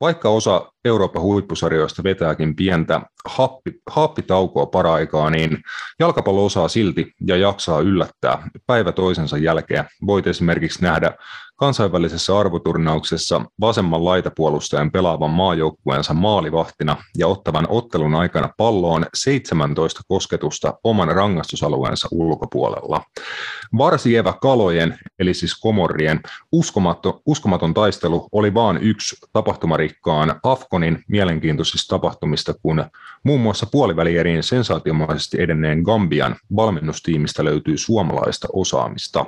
Vaikka osa Euroopan huippusarjoista vetääkin pientä happi, happitaukoa paraikaa, niin jalkapallo osaa silti ja jaksaa yllättää päivä toisensa jälkeen. Voit esimerkiksi nähdä kansainvälisessä arvoturnauksessa vasemman laitapuolustajan pelaavan maajoukkueensa maalivahtina ja ottavan ottelun aikana palloon 17 kosketusta oman rangaistusalueensa ulkopuolella. Varsievä kalojen, eli siis komorien, uskomaton, uskomaton taistelu oli vain yksi tapahtumarikkaan Afkonin mielenkiintoisista tapahtumista, kun muun muassa puolivälieriin sensaatiomaisesti edenneen Gambian valmennustiimistä löytyy suomalaista osaamista.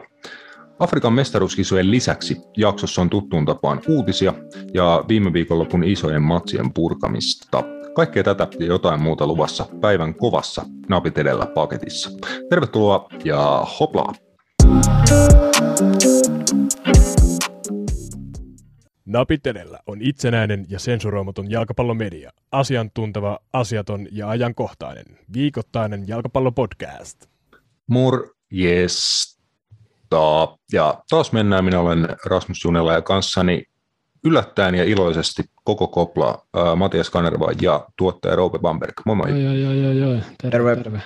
Afrikan mestaruuskisojen lisäksi jaksossa on tuttuun tapaan uutisia ja viime viikonlopun isojen matsien purkamista. Kaikkea tätä ja jotain muuta luvassa päivän kovassa napit paketissa. Tervetuloa ja hoplaa! Napit edellä on itsenäinen ja sensuroimaton jalkapallomedia. Asiantunteva, asiaton ja ajankohtainen. Viikoittainen jalkapallopodcast. Morjesta. Ja taas mennään, minä olen Rasmus Junela ja kanssani yllättäen ja iloisesti koko kopla ää, Matias Kanerva ja tuottaja Roope Bamberg. Moi moi. Joo, joo, joo, joo. Terve, terve. terve.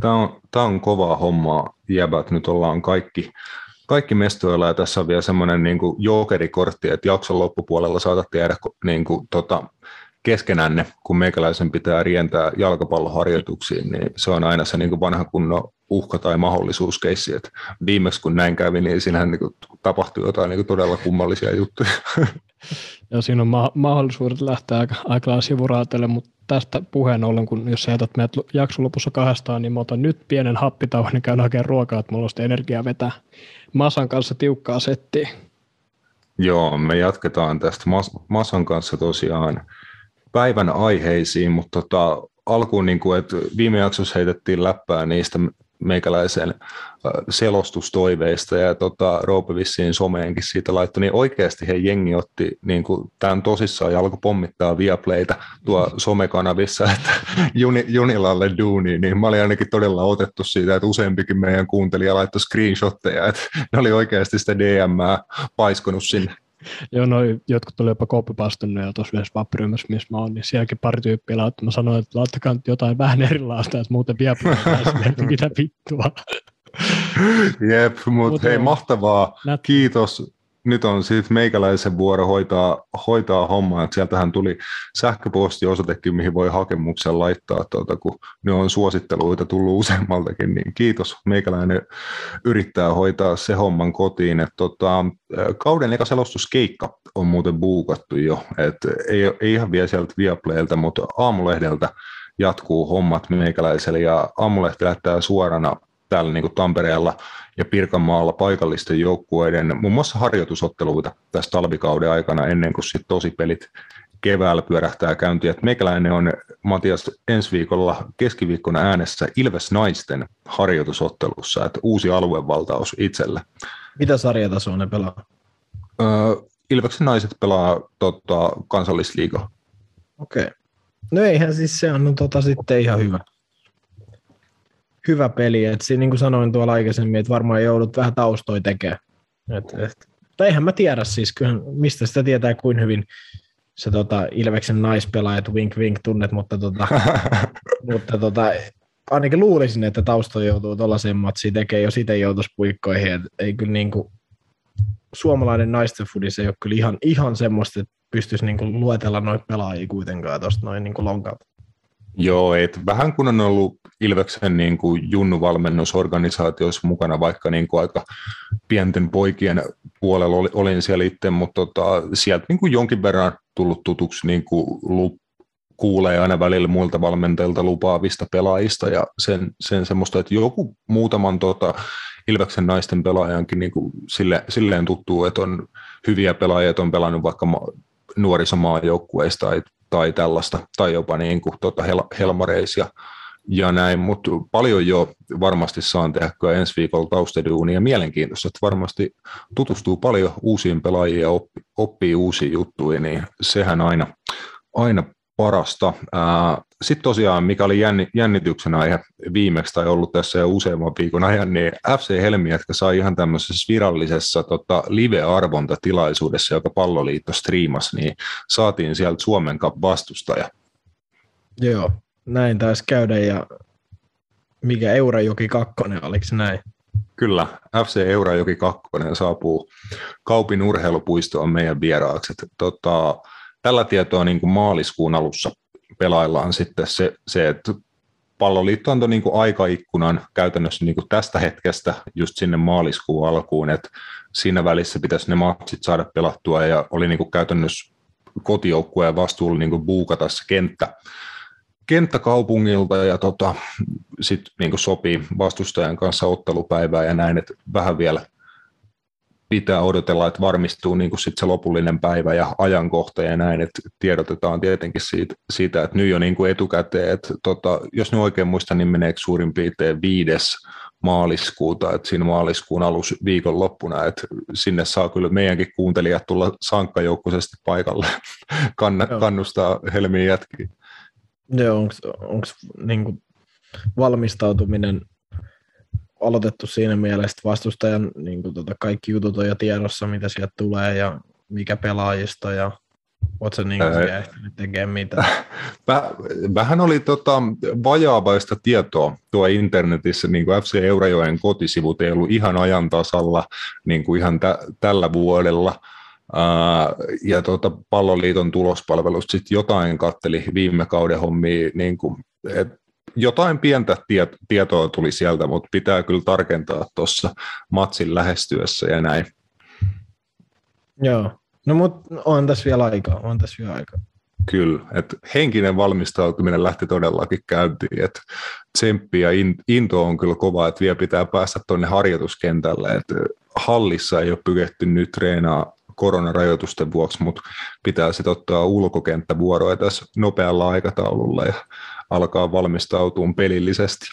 Tämä on, tämä on kovaa hommaa, jäbät. Nyt ollaan kaikki, kaikki mestoilla ja tässä on vielä semmoinen niin jokerikortti, että jakson loppupuolella saatatte jäädä niin kuin, tota, keskenänne, kun meikäläisen pitää rientää jalkapalloharjoituksiin, niin se on aina se niin kuin vanha kunnon uhka- tai mahdollisuuskeissi. että viimeksi kun näin kävi, niin siinähän niin kuin tapahtui jotain niin kuin todella kummallisia juttuja. Ja siinä on ma- mahdollisuudet lähteä aika, aika sivuraatelle, mutta tästä puheen ollen, kun jos sä jätät meidät jakson lopussa kahdestaan, niin mä otan nyt pienen happitauon, niin käyn hakemaan ruokaa, että mulla on sitten energiaa vetää Masan kanssa tiukkaa settiä. Joo, me jatketaan tästä Mas- Masan kanssa tosiaan päivän aiheisiin, mutta tota, alkuun, niin kuin, että viime jaksossa heitettiin läppää niistä meikäläisen selostustoiveista ja tota, Roope vissiin someenkin siitä laittoi, niin oikeasti he jengi otti niin kuin, tämän tosissaan ja alkoi pommittaa Viaplayta tuo somekanavissa, että juni, Junilalle duuni, niin mä olin ainakin todella otettu siitä, että useampikin meidän kuuntelija laittoi screenshotteja, että ne oli oikeasti sitä DMää paiskonut sinne. Joo, noi, jotkut oli jopa kopipastannut ja tuossa yhdessä vappiryhmässä, missä mä oon, niin sielläkin pari tyyppiä laittoi. Mä sanoin, että laittakaa jotain vähän erilaista, että muuten vielä mitä vittua. Jep, mutta Mut hei, mahtavaa. Nät... Kiitos nyt on sitten meikäläisen vuoro hoitaa, hoitaa hommaa. että sieltähän tuli sähköpostiosoitekin, mihin voi hakemuksen laittaa, tuota, kun ne on suositteluita tullut useammaltakin, niin kiitos. Meikäläinen yrittää hoitaa se homman kotiin. Et, tota, kauden eka selostuskeikka on muuten buukattu jo, et ei, ei ihan vielä sieltä Viaplaylta, mutta aamulehdeltä jatkuu hommat meikäläiselle ja aamulehti lähtee suorana täällä niin Tampereella ja Pirkanmaalla paikallisten joukkueiden muun muassa harjoitusotteluita tässä talvikauden aikana ennen kuin sitten tosipelit keväällä pyörähtää käyntiin. Et meikäläinen on Matias ensi viikolla keskiviikkona äänessä Ilves Naisten harjoitusottelussa, että uusi aluevaltaus itsellä. Mitä sarjatasoa ne pelaa? Öö, Ilveksen naiset pelaa tota, kansallisliiga. Okei. Okay. No eihän siis se on no, tota, sitten ihan hyvä hyvä peli. Et siinä, niin kuin sanoin tuolla aikaisemmin, että varmaan joudut vähän taustoja tekemään. Et, et, tai eihän mä tiedä siis, kyllähän, mistä sitä tietää, kuin hyvin se tota, Ilveksen naispelaajat wink wink tunnet, mutta, tota, mutta tota, ainakin luulisin, että taustoja joutuu tuollaiseen matsiin tekemään, jos itse joutuisi puikkoihin. Et ei kyllä niin kuin, suomalainen naisten fudis ei ole kyllä ihan, ihan semmoista, että pystyisi niin kuin luetella noita pelaajia kuitenkaan tuosta noin niin lonkalta. Joo, et vähän kun on ollut Ilveksen niin kuin junnuvalmennusorganisaatioissa mukana, vaikka niin kuin aika pienten poikien puolella oli, olin siellä itse, mutta tota, sieltä niin kuin jonkin verran tullut tutuksi niin kuin lup, kuulee aina välillä muilta valmentajilta lupaavista pelaajista ja sen, sen semmoista, että joku muutaman tota, Ilveksen naisten pelaajankin niin kuin sille, silleen tuttuu, että on hyviä pelaajia, että on pelannut vaikka nuorisomaajoukkueista tai tai tällaista, tai jopa niin kuin, tota hel- Helmareis ja, ja näin, mutta paljon jo varmasti saan tehdä ensi viikolla taustaduunia mielenkiintoista, että varmasti tutustuu paljon uusiin pelaajiin ja oppi, oppii uusia juttuja, niin sehän aina, aina parasta. Sitten tosiaan, mikä oli jännityksen aihe viimeksi tai ollut tässä jo useamman viikon ajan, niin FC Helmi, jotka sai ihan tämmöisessä virallisessa tota, live-arvontatilaisuudessa, joka palloliitto striimasi, niin saatiin sieltä Suomen Cup vastustaja. Joo, näin taisi käydä ja mikä Eurajoki 2, oliko se näin? Kyllä, FC Eurajoki 2 saapuu Kaupin urheilupuistoon meidän vieraaksi. Tota, tällä tietoa niin kuin maaliskuun alussa pelaillaan sitten se, se että palloliitto antoi niin kuin aikaikkunan käytännössä niin kuin tästä hetkestä just sinne maaliskuun alkuun, että siinä välissä pitäisi ne matsit saada pelattua ja oli niin kuin käytännössä kotijoukkueen vastuulla niin kuin buukata se kenttä, kenttä kaupungilta ja tota, sitten niin sopii vastustajan kanssa ottelupäivää ja näin, että vähän vielä pitää odotella, että varmistuu niin sit se lopullinen päivä ja ajankohta ja näin, että tiedotetaan tietenkin siitä, siitä että nyt jo niin kuin etukäteen, että tota, jos nyt oikein muistan, niin meneekö suurin piirtein viides maaliskuuta, että siinä maaliskuun alus viikon loppuna, että sinne saa kyllä meidänkin kuuntelijat tulla sankkajoukkoisesti paikalle, Kann, kannustaa Helmiin jätkiin. Joo, onko niin valmistautuminen aloitettu siinä mielessä, että vastustajan niin kuin, tota, kaikki jutut on jo tiedossa, mitä sieltä tulee ja mikä pelaajisto ja Oletko niin äh, ehtinyt tekemään mitä? Vähän oli tota, vajaavaista tietoa tuo internetissä, niin kuin FC Eurajoen kotisivut ei ollut ihan ajan tasalla niin kuin ihan tä- tällä vuodella. Ja tuota, palloliiton tulospalvelusta sitten jotain katteli viime kauden hommia, niin kuin, et jotain pientä tiet- tietoa tuli sieltä, mutta pitää kyllä tarkentaa tuossa matsin lähestyessä ja näin. Joo, no mutta on tässä vielä aikaa, on tässä vielä aikaa. Kyllä, että henkinen valmistautuminen lähti todellakin käyntiin, että tsemppi ja into on kyllä kova, että vielä pitää päästä tuonne harjoituskentälle, että hallissa ei ole pyketty nyt treenaa koronarajoitusten vuoksi, mutta pitää sitten ottaa ulkokenttävuoroja tässä nopealla aikataululla ja alkaa valmistautua pelillisesti.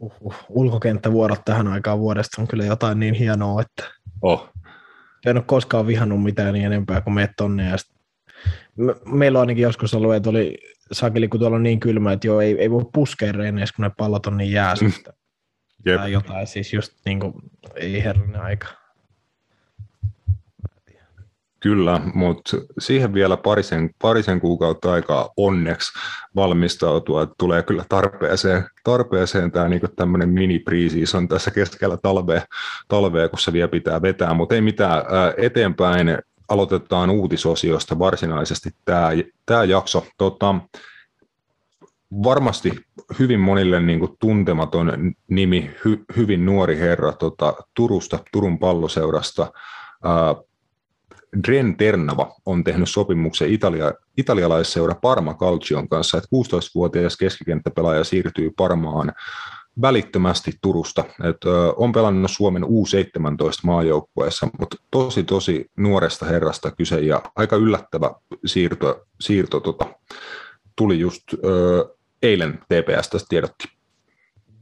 Uhuh. Ulkokenttävuorot tähän aikaan vuodesta on kyllä jotain niin hienoa, että oh. en ole koskaan vihannut mitään niin enempää kuin meet tonne. Ja me, meillä on ainakin joskus ollut, että oli sakeli, kun tuolla on niin kylmä, että joo, ei, ei voi puskea edes, kun ne pallot on niin jääsystä. Mm. Tai jotain, siis just niin kuin, ei herranen aika. Kyllä, mutta siihen vielä parisen, parisen kuukautta aikaa onneksi valmistautua, että tulee kyllä tarpeeseen, tarpeeseen tämä niinku tämmöinen mini on tässä keskellä talvea, talvea, kun se vielä pitää vetää, mutta ei mitään eteenpäin. Aloitetaan uutisosiosta varsinaisesti tämä, tämä jakso. Tota, varmasti hyvin monille niin kuin tuntematon nimi, hy, hyvin nuori herra tota, Turusta, Turun palloseurasta, ää, Dren Ternava on tehnyt sopimuksen Italia, italialaisseura Parma Calcion kanssa, että 16-vuotias keskikenttäpelaaja siirtyy Parmaan välittömästi Turusta. Et, ö, on pelannut Suomen U17 maajoukkueessa, mutta tosi tosi nuoresta herrasta kyse ja aika yllättävä siirto, siirto tota, tuli just ö, eilen TPS tiedotti.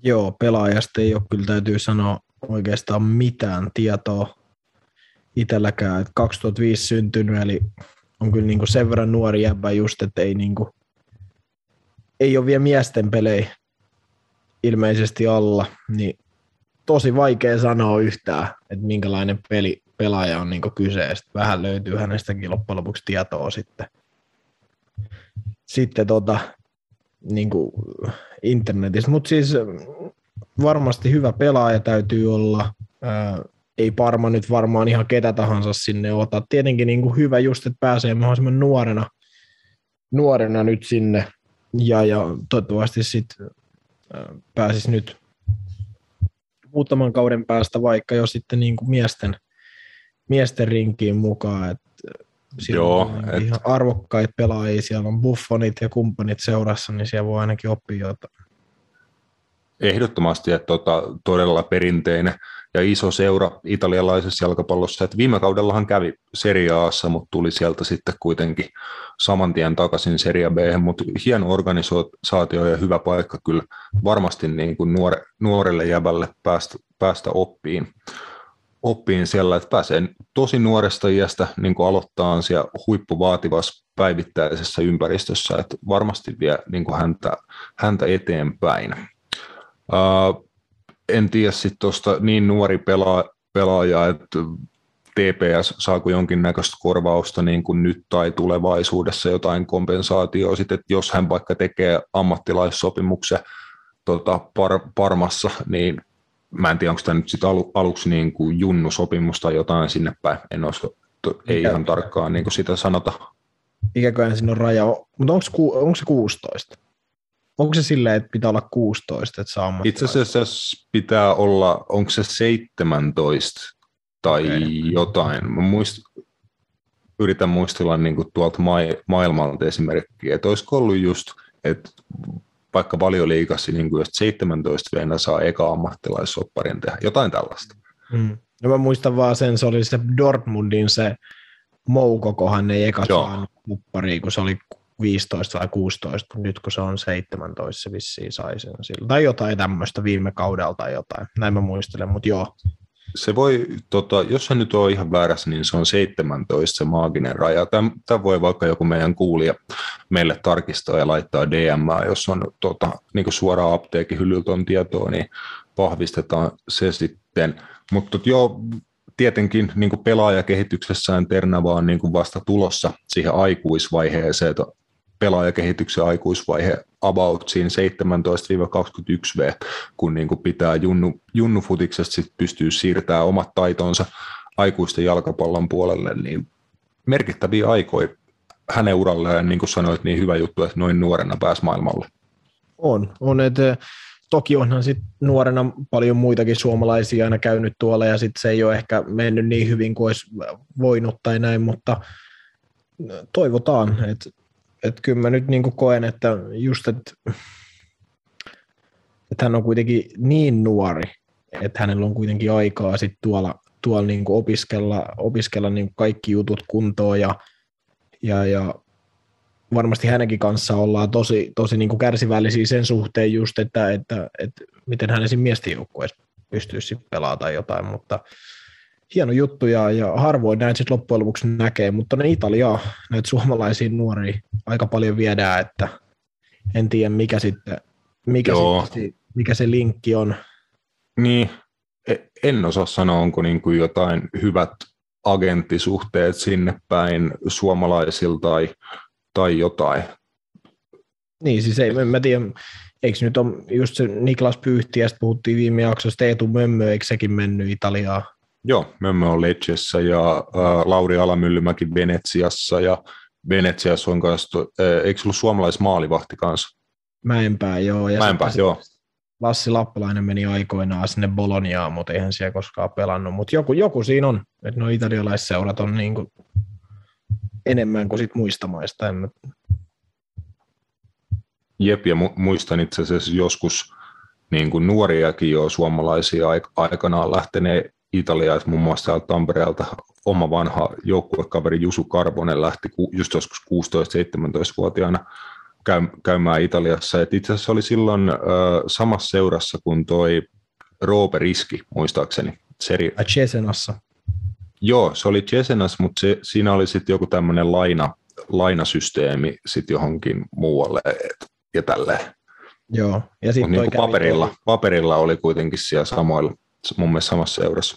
Joo, pelaajasta ei ole kyllä täytyy sanoa oikeastaan mitään tietoa itselläkään, että 2005 syntynyt, eli on kyllä niin kuin sen verran nuori jäbä just, että ei, niin kuin, ei ole vielä miesten pelejä ilmeisesti alla, niin tosi vaikea sanoa yhtään, että minkälainen peli, pelaaja on niin kyseessä. Vähän löytyy hänestäkin loppujen lopuksi tietoa sitten. Sitten tota, niin kuin internetistä, mutta siis varmasti hyvä pelaaja täytyy olla ei Parma nyt varmaan ihan ketä tahansa sinne ota. Tietenkin niin kuin hyvä just, että pääsee mahdollisimman nuorena, nuorena nyt sinne ja, ja toivottavasti sitten pääsisi nyt muutaman kauden päästä vaikka jo sitten niin kuin miesten, miesten rinkiin mukaan. Et Joo, on et... ihan arvokkaita pelaajia, siellä on buffonit ja kumppanit seurassa, niin siellä voi ainakin oppia jotain. Ehdottomasti, että tota, todella perinteinen ja iso seura italialaisessa jalkapallossa. että viime kaudellahan kävi Serie Aassa, mutta tuli sieltä sitten kuitenkin saman tien takaisin Serie B, mutta hieno organisaatio ja hyvä paikka kyllä varmasti niin kuin nuore, nuorelle jäbälle päästä, päästä oppiin. oppiin siellä, että pääsee tosi nuoresta iästä niin kuin aloittaa siellä huippuvaativassa päivittäisessä ympäristössä, että varmasti vie niin kuin häntä, häntä eteenpäin. Uh, en tiedä sitten tuosta niin nuori pelaa, pelaaja, että TPS saako jonkinnäköistä korvausta niin kuin nyt tai tulevaisuudessa jotain kompensaatioa, sitten, että jos hän vaikka tekee ammattilaissopimuksen tota, par, Parmassa, niin mä en tiedä, onko tämä nyt sit alu, aluksi niin kuin junnusopimus tai jotain sinne päin, en olisi, ei ihan tarkkaan niin kuin sitä sanota. Mikäköhän siinä on raja, mutta onko, onko se 16? Onko se silleen, että pitää olla 16, että saa Itse asiassa pitää olla, onko se 17 tai okay. jotain. Mä muist, yritän muistella niin kuin tuolta maailmalta esimerkkiä, että olisiko ollut just, että vaikka valioliikassa niin kuin just 17 vuonna saa eka ammattilaissopparin tehdä, jotain tällaista. Mm. No mä muistan vaan sen, se oli se Dortmundin se Mouko, kohan ne eka saanut kun se oli 15 vai 16, nyt kun se on 17, se vissiin sai sen sillä. Tai jotain tämmöistä viime kaudelta tai jotain, näin mä muistelen, mutta joo. Se voi, tota, jos se nyt on ihan väärässä, niin se on 17 se maaginen raja. Tämä voi vaikka joku meidän kuulija meille tarkistaa ja laittaa DM, jos on tota, niin suoraan apteekin hyllyltä on tietoa, niin vahvistetaan se sitten. Mutta joo, tietenkin niin pelaajakehityksessään Ternava on niin vasta tulossa siihen aikuisvaiheeseen, pelaajakehityksen aikuisvaihe about siinä 17-21V, kun niin kuin pitää junnu, junnufutiksesta sit pystyy siirtämään omat taitonsa aikuisten jalkapallon puolelle, niin merkittäviä aikoja hänen uralleen, niin kuin sanoit, niin hyvä juttu, että noin nuorena pääsi maailmalle. On, on että toki onhan sit nuorena paljon muitakin suomalaisia aina käynyt tuolla ja sitten se ei ole ehkä mennyt niin hyvin kuin olisi voinut tai näin, mutta toivotaan, että et kyllä mä nyt niin koen, että just, että, että hän on kuitenkin niin nuori, että hänellä on kuitenkin aikaa sit tuolla, tuolla niin opiskella, opiskella niin kaikki jutut kuntoon ja, ja, ja varmasti hänenkin kanssa ollaan tosi, tosi niin kärsivällisiä sen suhteen just, että, että, että miten hän esim. miesten joukkueessa pystyisi pelaamaan tai jotain, mutta hieno juttu ja, ja harvoin näitä sitten loppujen lopuksi näkee, mutta ne Italiaa, näitä suomalaisia nuoria aika paljon viedään, että en tiedä mikä sitten, mikä, sitten, mikä se linkki on. Niin, e, en osaa sanoa, onko niin kuin jotain hyvät agenttisuhteet sinne päin suomalaisilta tai, tai jotain. Niin, siis ei, mä tiedän, eikö nyt ole just se Niklas Pyyhtiästä puhuttiin viime jaksossa, Eetu Mömmö, eikö sekin mennyt Italiaan? Joo, Mömmö on Lecceessä ja äh, Lauri Alamyllymäki Venetsiassa ja Venetsiassa on kanssa, äh, eikö ollut suomalaismaalivahti kanssa? Mäenpää, joo. Ja Mäenpää, joo. Lassi Lappalainen meni aikoinaan sinne Boloniaan, mutta eihän siellä koskaan pelannut. Mutta joku, joku siinä on, että nuo italialaisseurat on niin kuin enemmän kuin sit muista maista. En mä... Jep, ja mu- muistan itse asiassa joskus niin kuin nuoriakin jo suomalaisia aikanaan lähteneen Italia, että muun muassa Tampereelta oma vanha joukkuekaveri Jusu Karvonen lähti just joskus 16-17-vuotiaana käymään Italiassa. Et itse asiassa oli silloin äh, samassa seurassa kuin toi Roope Riski, muistaakseni. Seri... Cesenassa. Joo, se oli Cesenas, mutta se, siinä oli sitten joku tämmöinen laina, lainasysteemi sitten johonkin muualle et, ja tälleen. Joo. Ja sit niin paperilla, paperilla oli kuitenkin siellä samoilla mun mielestä samassa seurassa.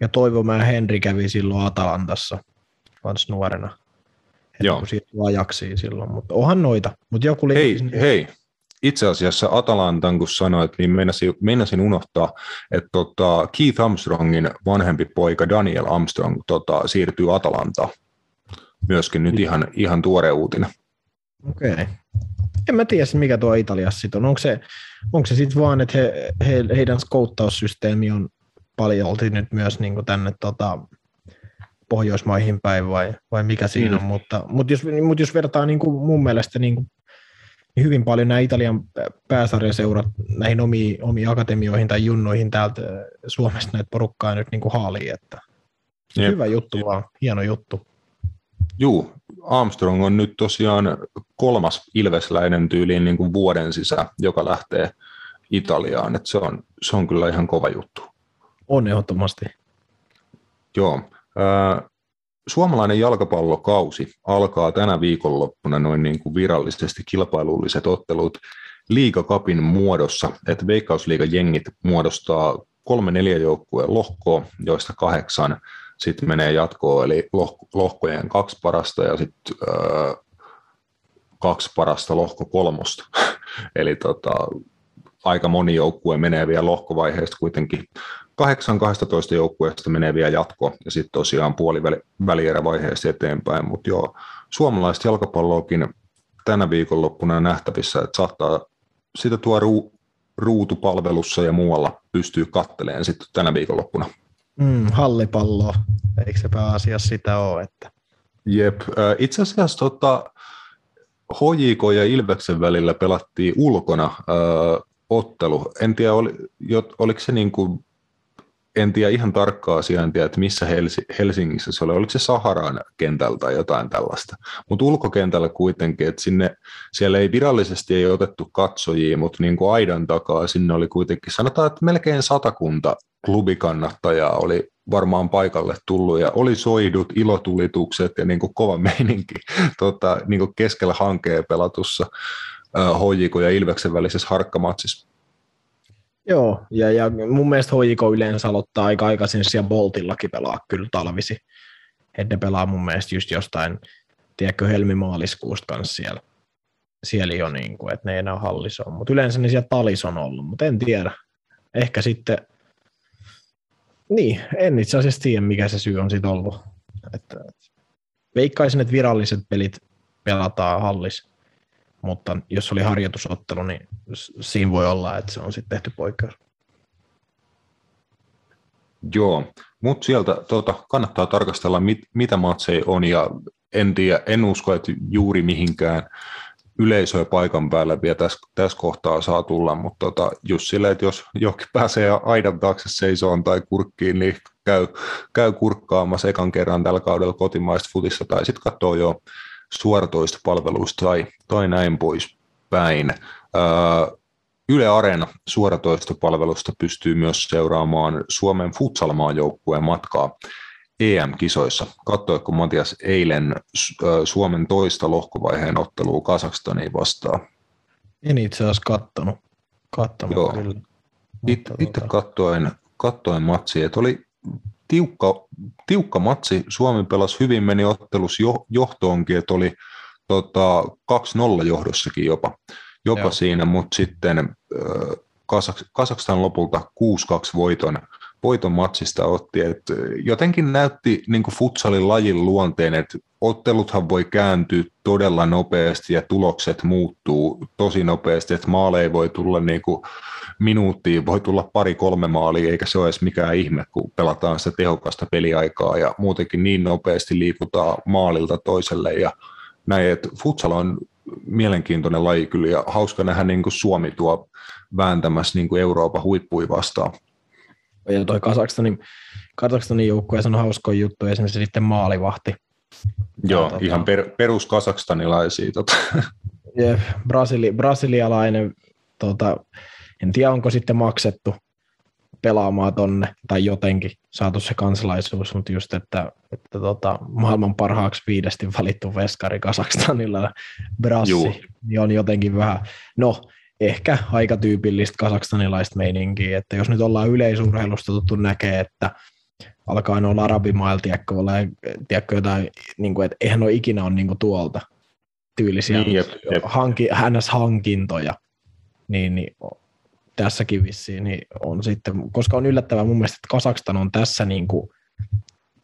Ja Toivomäen Henri kävi silloin Atalantassa kans nuorena. Joo. Kun siirtyi ajaksiin silloin, mutta onhan noita. Mutta joku hei, hei, itse asiassa Atalantan, kun sanoit, niin meinasin, meinasin unohtaa, että tota Keith Armstrongin vanhempi poika Daniel Armstrong tota, siirtyy Atalantaan. Myöskin nyt ihan, ihan tuore uutinen. Okei. Okay. En mä tiedä, mikä tuo Italiassa sit on. Onko se, onko se sitten vaan, että he, he, heidän skouttaussysteemi on paljolti nyt myös niin tänne tota, Pohjoismaihin päin vai, vai mikä siinä mm. on, mutta, mutta, jos, mutta jos vertaa niin kuin mun mielestä niin kuin, niin hyvin paljon nämä Italian pääsarjaseurat näihin omiin, omiin akatemioihin tai junnoihin täältä Suomesta näitä porukkaa nyt niin kuin haalii, että Jep. hyvä juttu vaan, hieno juttu. Juu, Armstrong on nyt tosiaan kolmas ilvesläinen tyyliin niin kuin vuoden sisään, joka lähtee Italiaan. että se, on, se on kyllä ihan kova juttu. On ehdottomasti. Joo. Suomalainen jalkapallokausi alkaa tänä viikonloppuna noin niin kuin virallisesti kilpailulliset ottelut liigakapin muodossa, että Veikkausliigan jengit muodostaa kolme neljä joukkueen lohkoa, joista kahdeksan sitten menee jatkoon, eli lohkojen kaksi parasta ja sitten äh, kaksi parasta lohko kolmosta. eli tota, aika moni joukkue menee vielä lohkovaiheesta kuitenkin 8-12 joukkueesta menee vielä jatko ja sitten tosiaan puolivälierävaiheesta eteenpäin, mutta joo, suomalaista jalkapalloakin tänä viikonloppuna nähtävissä, että saattaa sitä tuo ruu, ruutupalvelussa ja muualla pystyy katteleen sitten tänä viikonloppuna. Mm, hallipalloa, eikö se pääasiassa sitä ole? Että... Jep, itse asiassa tota, HJK ja Ilveksen välillä pelattiin ulkona äh, ottelu. En tiedä, oli, jo, oliko se niin kuin en tiedä ihan tarkkaa sijaintia, että missä Helsingissä se oli, oliko se Saharan kentältä tai jotain tällaista, mutta ulkokentällä kuitenkin, että sinne, siellä ei virallisesti ei otettu katsojia, mutta niin kuin aidan takaa sinne oli kuitenkin, sanotaan, että melkein satakunta klubikannattajaa oli varmaan paikalle tullut ja oli soidut, ilotulitukset ja niin kuin kova meininki tota, niin kuin keskellä hankeen pelatussa HJK ja Ilveksen välisessä harkkamatsissa. Joo, ja, ja mun mielestä HJK yleensä aloittaa aika aikaisin siellä Boltillakin pelaa kyllä talvisi. Että ne pelaa mun mielestä just jostain, tiedätkö, helmimaaliskuusta kanssa siellä. Siellä jo niin kuin, että ne ei enää hallissa ole. Mutta yleensä ne siellä talis on ollut, mutta en tiedä. Ehkä sitten, niin, en itse asiassa tiedä, mikä se syy on sitten ollut. Että, veikkaisin, että viralliset pelit pelataan hallis mutta jos oli harjoitusottelu, niin siinä voi olla, että se on sitten tehty poikkeus. Joo, mutta sieltä tuota, kannattaa tarkastella, mit, mitä matseja on, ja en, tiedä, en usko, että juuri mihinkään yleisöä paikan päällä vielä tässä, tässä kohtaa saa tulla, mutta tota, just silleen, että jos johonkin pääsee aidan taakse seisoon tai kurkkiin, niin käy, käy kurkkaamassa ekan kerran tällä kaudella kotimaista futissa, tai sitten katsoo jo suoratoistopalveluista tai, tai näin poispäin. Yle Areena suoratoistopalvelusta pystyy myös seuraamaan Suomen futsalmaan joukkueen matkaa EM-kisoissa. Katsoiko Matias eilen Suomen toista lohkovaiheen ottelua Kasakstaniin vastaan? En itse asiassa kattonut. kattonut Joo. Kyllä. Itse, itse tuota- katsoin, katsoin matsia, että oli tiukka, tiukka matsi. Suomi pelasi hyvin, meni ottelus jo, johtoonkin, että oli tota, 2-0 johdossakin jopa, jopa Joo. siinä, mutta sitten Kasakstan lopulta 6-2 voiton, voiton matsista otti. Et jotenkin näytti niin futsalin lajin luonteen, että otteluthan voi kääntyä todella nopeasti ja tulokset muuttuu tosi nopeasti, että maaleja voi tulla niin kuin minuuttiin, voi tulla pari-kolme maalia, eikä se ole edes mikään ihme, kun pelataan sitä tehokasta peliaikaa ja muutenkin niin nopeasti liikutaan maalilta toiselle ja näin, että futsal on mielenkiintoinen laji kyllä ja hauska nähdä niin kuin Suomi tuo vääntämässä niin kuin Euroopan huippui vastaan. Ja toi Kasakstanin, Kasakstanin joukkue on hauskoja juttuja, esimerkiksi sitten maalivahti. Joo, ja, tota, ihan per, perus kasakstanilaisia. Tota. Ja, brasili, brasilialainen, tota, en tiedä onko sitten maksettu pelaamaan tonne tai jotenkin saatu se kansalaisuus, mutta just, että, että tota, maailman parhaaksi viidesti valittu veskari Kasakstanilla Brassi, Juu. niin on jotenkin vähän, no ehkä aika tyypillistä kasakstanilaista meininkiä, että jos nyt ollaan yleisurheilusta tuttu näkee, että alkaa olla arabimailla, tiedätkö, olla, tiedätkö jotain, niin kuin, että eihän ole ikinä ole niin kuin tuolta tyylisiä niin, jep, jep. Hanki, hankintoja, niin, niin tässäkin vissiin niin on sitten, koska on yllättävää mun mielestä, että Kasakstan on tässä niin kuin,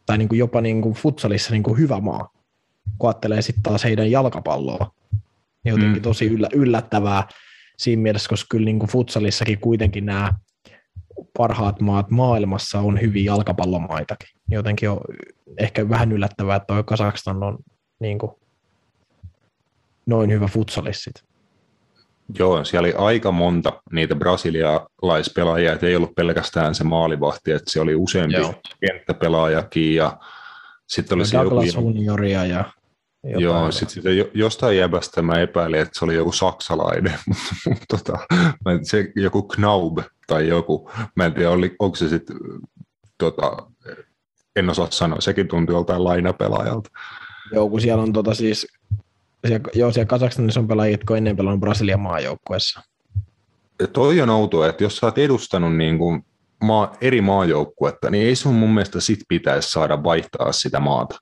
tai niin kuin jopa niin kuin futsalissa niin kuin hyvä maa, kun ajattelee sitten taas heidän jalkapalloa. Niin jotenkin mm. tosi yllä, yllättävää siinä mielessä, koska kyllä niin kuin futsalissakin kuitenkin nämä parhaat maat maailmassa on hyvin jalkapallomaitakin. Jotenkin on ehkä vähän yllättävää, että toi Kasakstan on niin kuin noin hyvä futsalissit. Joo, siellä oli aika monta niitä brasilialaispelaajia, että ei ollut pelkästään se maalivahti, että se oli useampi Joo. kenttäpelaajakin ja sitten oli se Douglas joku... Junioria ja jotain. Joo, sitten sit jostain jäbästä mä epäilin, että se oli joku saksalainen, mutta tota, se joku Knaub tai joku, mä en tiedä, oli, onko se sitten tota, en osaa sanoa, sekin tuntuu joltain lainapelaajalta. Joo, kun siellä on tota siis, siellä, joo, siellä Kazakstanissa on pelaajia, jotka on ennen pelannut Brasilian maajoukkueessa. Toi on outoa, että jos sä oot edustanut niin kuin maa, eri maajoukkuetta, niin ei sun mun mielestä sit pitäisi saada vaihtaa sitä maata.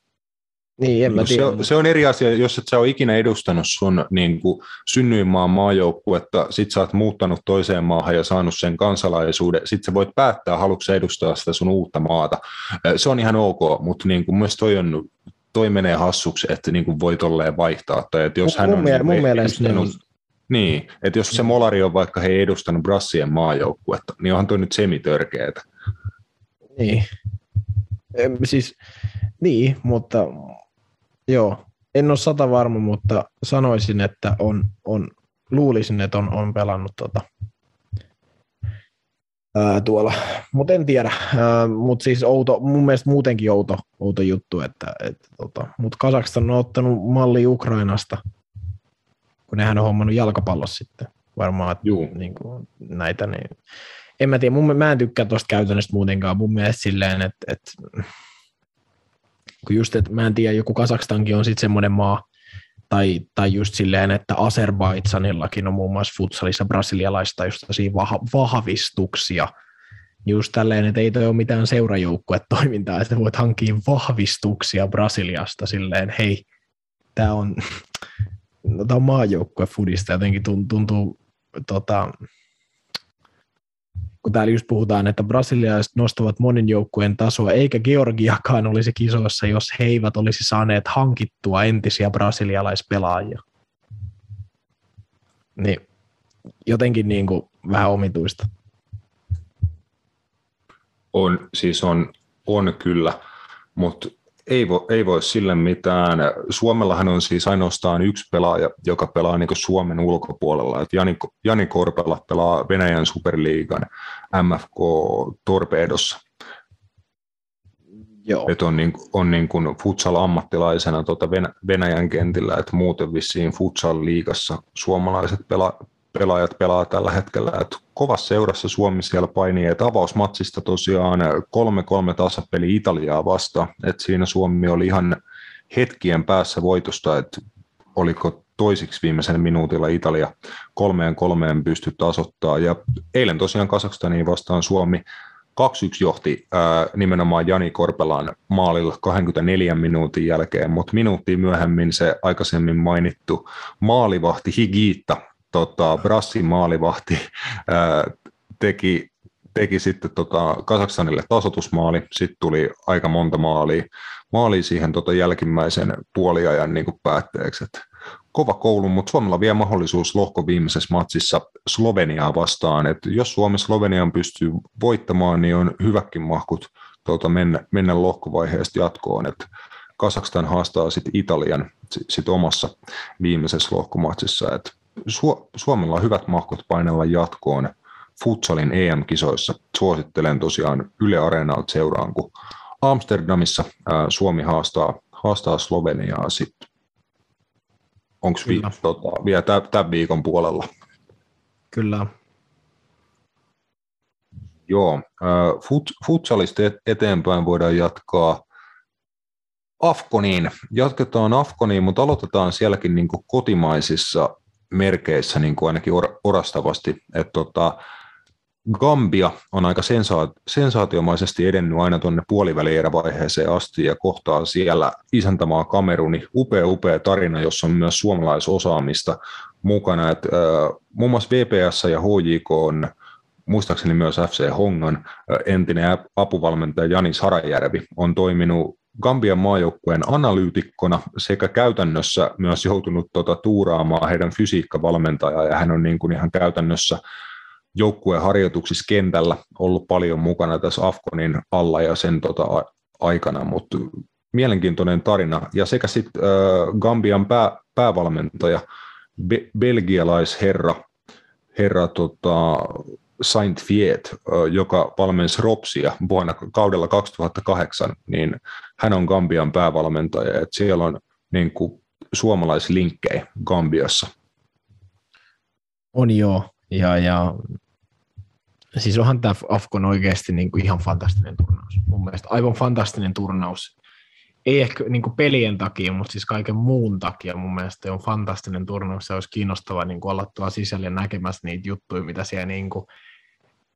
Niin, en mä se, tiedä. on, se on eri asia, jos et sä ole ikinä edustanut sun niin kuin, synnyinmaan maajoukkuetta, sit sä oot muuttanut toiseen maahan ja saanut sen kansalaisuuden, sit sä voit päättää, haluatko edustaa sitä sun uutta maata. Se on ihan ok, mutta niin kuin, myös toi, on, toi menee hassuksi, että niin kuin voi tolleen vaihtaa. Tai että jos Mun- hän mun on miele- niin mun mielestä edustanut- Niin, että jos se molari on vaikka he ei edustanut Brassien maajoukkuetta, niin onhan toi nyt semitörkeetä. Niin. Siis, niin, mutta joo, en ole sata varma, mutta sanoisin, että on, on luulisin, että on, on pelannut tota, ää, tuolla, mutta en tiedä, mutta siis outo, mun mielestä muutenkin outo, outo juttu, että, että tota, mutta Kazakstan on ottanut malli Ukrainasta, kun nehän on hommannut jalkapallossa sitten. Varmaan, että Juu. niin kuin näitä, niin en mä tiedä, mun, mä en tykkää tuosta käytännöstä muutenkaan, mun mielestä silleen, että, että kun just, että mä en tiedä, joku Kasakstankin on sitten semmoinen maa, tai, tai just silleen, että Azerbaidsanillakin on muun muassa futsalissa brasilialaista just vah, vahvistuksia, just tälleen, että ei toi ole mitään seurajoukkuetoimintaa, että voit hankkia vahvistuksia Brasiliasta silleen, hei, tämä on, no, tää on maajoukkue fudista, jotenkin tuntuu, tuntuu tota, kun täällä just puhutaan, että brasilialaiset nostavat monin joukkueen tasoa, eikä Georgiakaan olisi kisoissa, jos he eivät olisi saaneet hankittua entisiä brasilialaispelaajia. Niin jotenkin niin kuin vähän omituista. On, siis on, on kyllä, mutta ei voi, ei voi sille mitään. Suomellahan on siis ainoastaan yksi pelaaja, joka pelaa niin Suomen ulkopuolella. Et Jani, Jani Korpela pelaa Venäjän superliigan MFK Torpedossa. Joo. Et on, niin, on niin kuin futsal-ammattilaisena tuota Venäjän kentillä, että muuten vissiin futsal-liigassa suomalaiset pela, pelaajat pelaa tällä hetkellä. Et kovassa seurassa Suomi siellä painii, että avausmatsista tosiaan 3-3 tasapeli Italiaa vastaan, että siinä Suomi oli ihan hetkien päässä voitosta, että oliko toisiksi viimeisen minuutilla Italia kolmeen kolmeen pysty tasoittaa. Ja eilen tosiaan Kasakstaniin vastaan Suomi 2-1 johti ää, nimenomaan Jani Korpelan maalilla 24 minuutin jälkeen, mutta minuuttia myöhemmin se aikaisemmin mainittu maalivahti Higiitta, tota, Brassin maalivahti, ää, teki, teki sitten tota Kasakstanille tasotusmaali, sitten tuli aika monta maalia, maalia siihen tota jälkimmäisen puoliajan niin kuin päätteeksi. Et kova koulu, mutta Suomella vielä mahdollisuus lohko viimeisessä matsissa Sloveniaa vastaan. Et jos Suomi Slovenian pystyy voittamaan, niin on hyväkin mahkut tuota, mennä, mennä lohkovaiheesta jatkoon. Et Kasakstan haastaa sitten Italian sit omassa viimeisessä lohkomatsissa. Et Su- Suomella on hyvät mahkut painella jatkoon futsalin EM-kisoissa. Suosittelen tosiaan Yle Areenalta seuraan, kun Amsterdamissa ää, Suomi haastaa, haastaa Sloveniaa sitten onko vi, tota, vielä tämän viikon puolella? Kyllä. Joo, fut, futsalista eteenpäin voidaan jatkaa Afkoniin. Jatketaan Afkoniin, mutta aloitetaan sielläkin niin kotimaisissa merkeissä niin kuin ainakin or, orastavasti. Et tota, Gambia on aika sensa- sensaatiomaisesti edennyt aina tuonne puolivälierävaiheeseen asti ja kohtaa siellä isäntämaa Kameruni. Upea, upea tarina, jossa on myös suomalaisosaamista mukana. Et, äh, muun muassa VPS ja HJK on muistaakseni myös FC Hongan entinen apuvalmentaja Janis Harajärvi on toiminut Gambian maajoukkueen analyytikkona sekä käytännössä myös joutunut tota, tuuraamaan heidän fysiikkavalmentajaa ja hän on niin kuin ihan käytännössä joukkueen harjoituksissa kentällä ollut paljon mukana tässä Afkonin alla ja sen tota, aikana, mutta mielenkiintoinen tarina. Ja sekä sitten äh, Gambian pää, päävalmentaja, be, belgialaisherra herra, tota, Saint Fiet, joka valmensi Ropsia vuonna kaudella 2008, niin hän on Gambian päävalmentaja, että siellä on niin kuin, suomalaislinkkejä Gambiassa. On joo, ja, ja siis onhan tämä Afkon oikeasti niin kuin ihan fantastinen turnaus. Mun mielestä aivan fantastinen turnaus. Ei ehkä niin kuin pelien takia, mutta siis kaiken muun takia mun mielestä on fantastinen turnaus. Se olisi kiinnostava niin kuin olla tuolla sisällä näkemässä niitä juttuja, mitä siellä niin kuin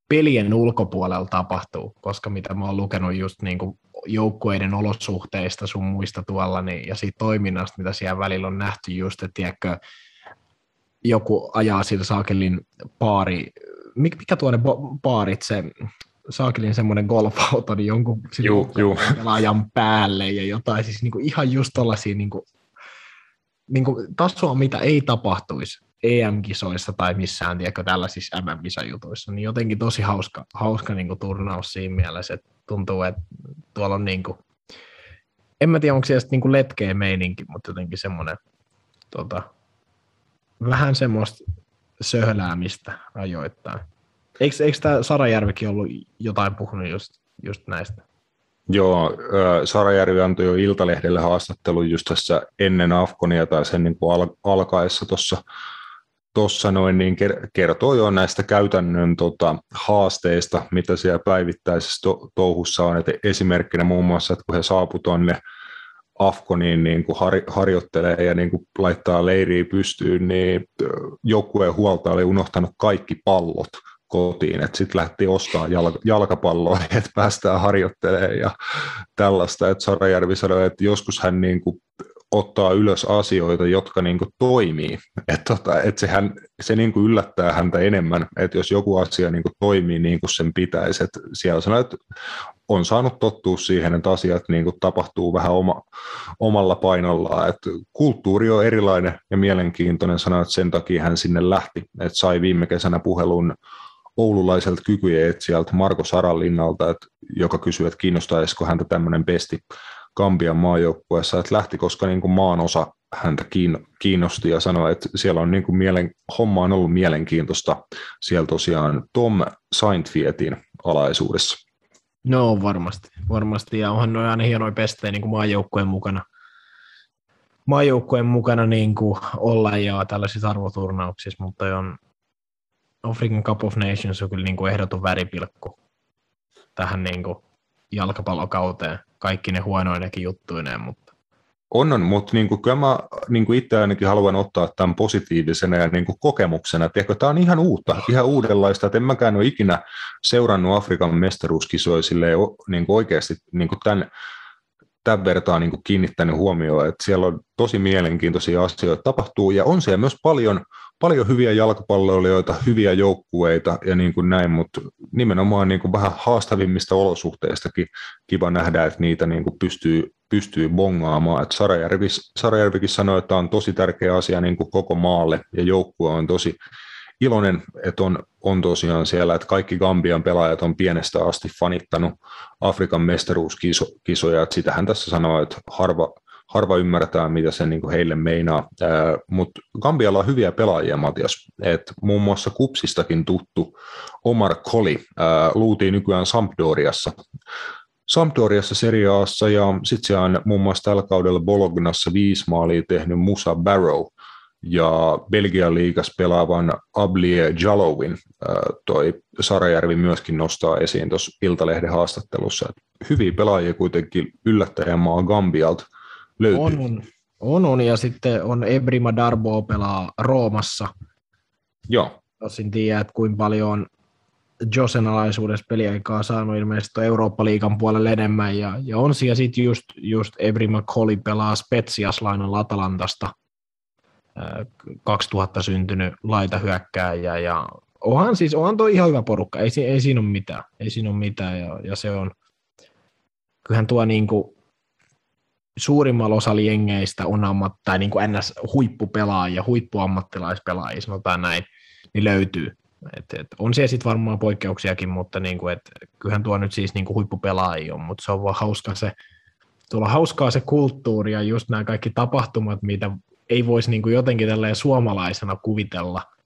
pelien ulkopuolella tapahtuu, koska mitä mä oon lukenut just niin kuin joukkueiden olosuhteista sun muista tuolla, niin, ja siitä toiminnasta, mitä siellä välillä on nähty just, että tiedätkö, joku ajaa sillä saakelin paari, mikä tuonne paarit se saakelin semmoinen golfauto, niin jonkun juu, juu. pelaajan päälle ja jotain, siis niin kuin ihan just tollaisia niin kuin, niin kuin tasoa, mitä ei tapahtuisi EM-kisoissa tai missään, tiedätkö, tällaisissa MM-kisajutuissa, niin jotenkin tosi hauska, hauska niin kuin turnaus siinä mielessä, että tuntuu, että tuolla on niin kuin, en mä tiedä, onko siellä niin kuin letkeä meininki, mutta jotenkin semmoinen tota, vähän semmoista söhläämistä ajoittain. Eikö, eikö tämä Sarajärvikin ollut jotain puhunut just, just näistä? Joo, Sarajärvi antoi jo Iltalehdelle haastattelun just tässä ennen Afkonia tai sen niin kuin al- alkaessa tuossa tuossa noin, niin kertoo jo näistä käytännön tota, haasteista, mitä siellä päivittäisessä to- touhussa on. Et esimerkkinä muun muassa, että kun he saapuivat tuonne Afkoniin niin kuin har, harjoittelee ja niin kuin laittaa leiriä pystyyn, niin joukkueen huolta oli unohtanut kaikki pallot kotiin, että sitten lähti ostaa jalka, jalkapalloa, että päästään harjoittelemaan ja tällaista, että Sarajärvi sanoi, että joskus hän niin kuin ottaa ylös asioita, jotka niin kuin toimii. Että tota, et sehän, se niin kuin yllättää häntä enemmän, että jos joku asia niin kuin toimii niin kuin sen pitäisi. Että siellä sanoo, että on saanut tottua siihen, että asiat niin kuin tapahtuu vähän oma, omalla painollaan. Että kulttuuri on erilainen ja mielenkiintoinen sana, että sen takia hän sinne lähti. Että sai viime kesänä puhelun oululaiselta kykyjen sieltä Marko Saralinnalta, joka kysyi, että kiinnostaisiko häntä tämmöinen pesti Gambian maajoukkueessa, että lähti, koska niin kuin maan osa häntä kiinnosti ja sanoi, että siellä on niin kuin mielen, homma on ollut mielenkiintoista siellä tosiaan Tom Saintfietin alaisuudessa. No varmasti, varmasti ja onhan noin aina hienoja pestejä niin kuin maajoukkueen mukana, maajoukkueen mukana niin kuin olla ja tällaisissa arvoturnauksissa, mutta on African Cup of Nations on kyllä niin kuin ehdoton väripilkku tähän niin kuin jalkapallokauteen kaikki ne huonoinekin juttuineen, mutta on, on mutta niin kuin, kyllä mä niin kuin itse ainakin haluan ottaa tämän positiivisena ja niin kuin kokemuksena. Tiedätkö, tämä on ihan uutta, ihan uudenlaista, että en mäkään ole ikinä seurannut Afrikan mestaruuskisoja niin kuin oikeasti niin kuin tämän, tämän vertaan niin kuin kiinnittänyt huomioon, että siellä on tosi mielenkiintoisia asioita tapahtuu, ja on siellä myös paljon, paljon hyviä jalkapalloilijoita, hyviä joukkueita ja niin kuin näin, mutta nimenomaan niin kuin vähän haastavimmista olosuhteistakin kiva nähdä, että niitä niin kuin pystyy, pystyy bongaamaan. Että Sarajärvi, Sarajärvikin sanoi, että tämä on tosi tärkeä asia niin kuin koko maalle ja joukkue on tosi iloinen, että on, on tosiaan siellä, että kaikki Gambian pelaajat on pienestä asti fanittanut Afrikan mestaruuskisoja, että sitähän tässä sanoo, että harva, harva ymmärtää, mitä se niin kuin heille meinaa. Mutta Gambialla on hyviä pelaajia, Matias. Et muun muassa Kupsistakin tuttu Omar Koli ää, luutiin nykyään Sampdoriassa. Sampdoriassa seriaassa ja sitten se on muun muassa tällä kaudella Bolognassa viisi maalia tehnyt Musa Barrow ja Belgian liigas pelaavan Ablie Jalowin toi Sarajärvi myöskin nostaa esiin tuossa Iltalehden haastattelussa. Hyviä pelaajia kuitenkin yllättäjämaa Gambialta – löytyy. On, on, on, on, ja sitten on Ebrima Darbo pelaa Roomassa. Joo. Tosin tiedä, että kuinka paljon on Josen alaisuudessa peliaikaa saanut ilmeisesti Eurooppa-liigan puolelle enemmän, ja, ja on siellä sitten just, just Ebrima Koli pelaa Spetsiaslainan Atalantasta, 2000 syntynyt laitahyökkääjä, ja onhan siis, onhan toi ihan hyvä porukka, ei, ei siinä ole mitään, ei siinä ole mitään, ja, ja se on, kyllähän tuo niinku, suurimmalla osalla jengeistä on ammat, tai niin kuin NS-huippupelaajia, huippuammattilaispelaajia, sanotaan näin, niin löytyy. Et, et on siellä sitten varmaan poikkeuksiakin, mutta niin kuin, et, kyllähän tuo nyt siis niin kuin huippupelaajia on, mutta se on vaan hauska se, tuolla hauskaa se kulttuuri ja just nämä kaikki tapahtumat, mitä ei voisi niin kuin jotenkin tälleen suomalaisena kuvitella –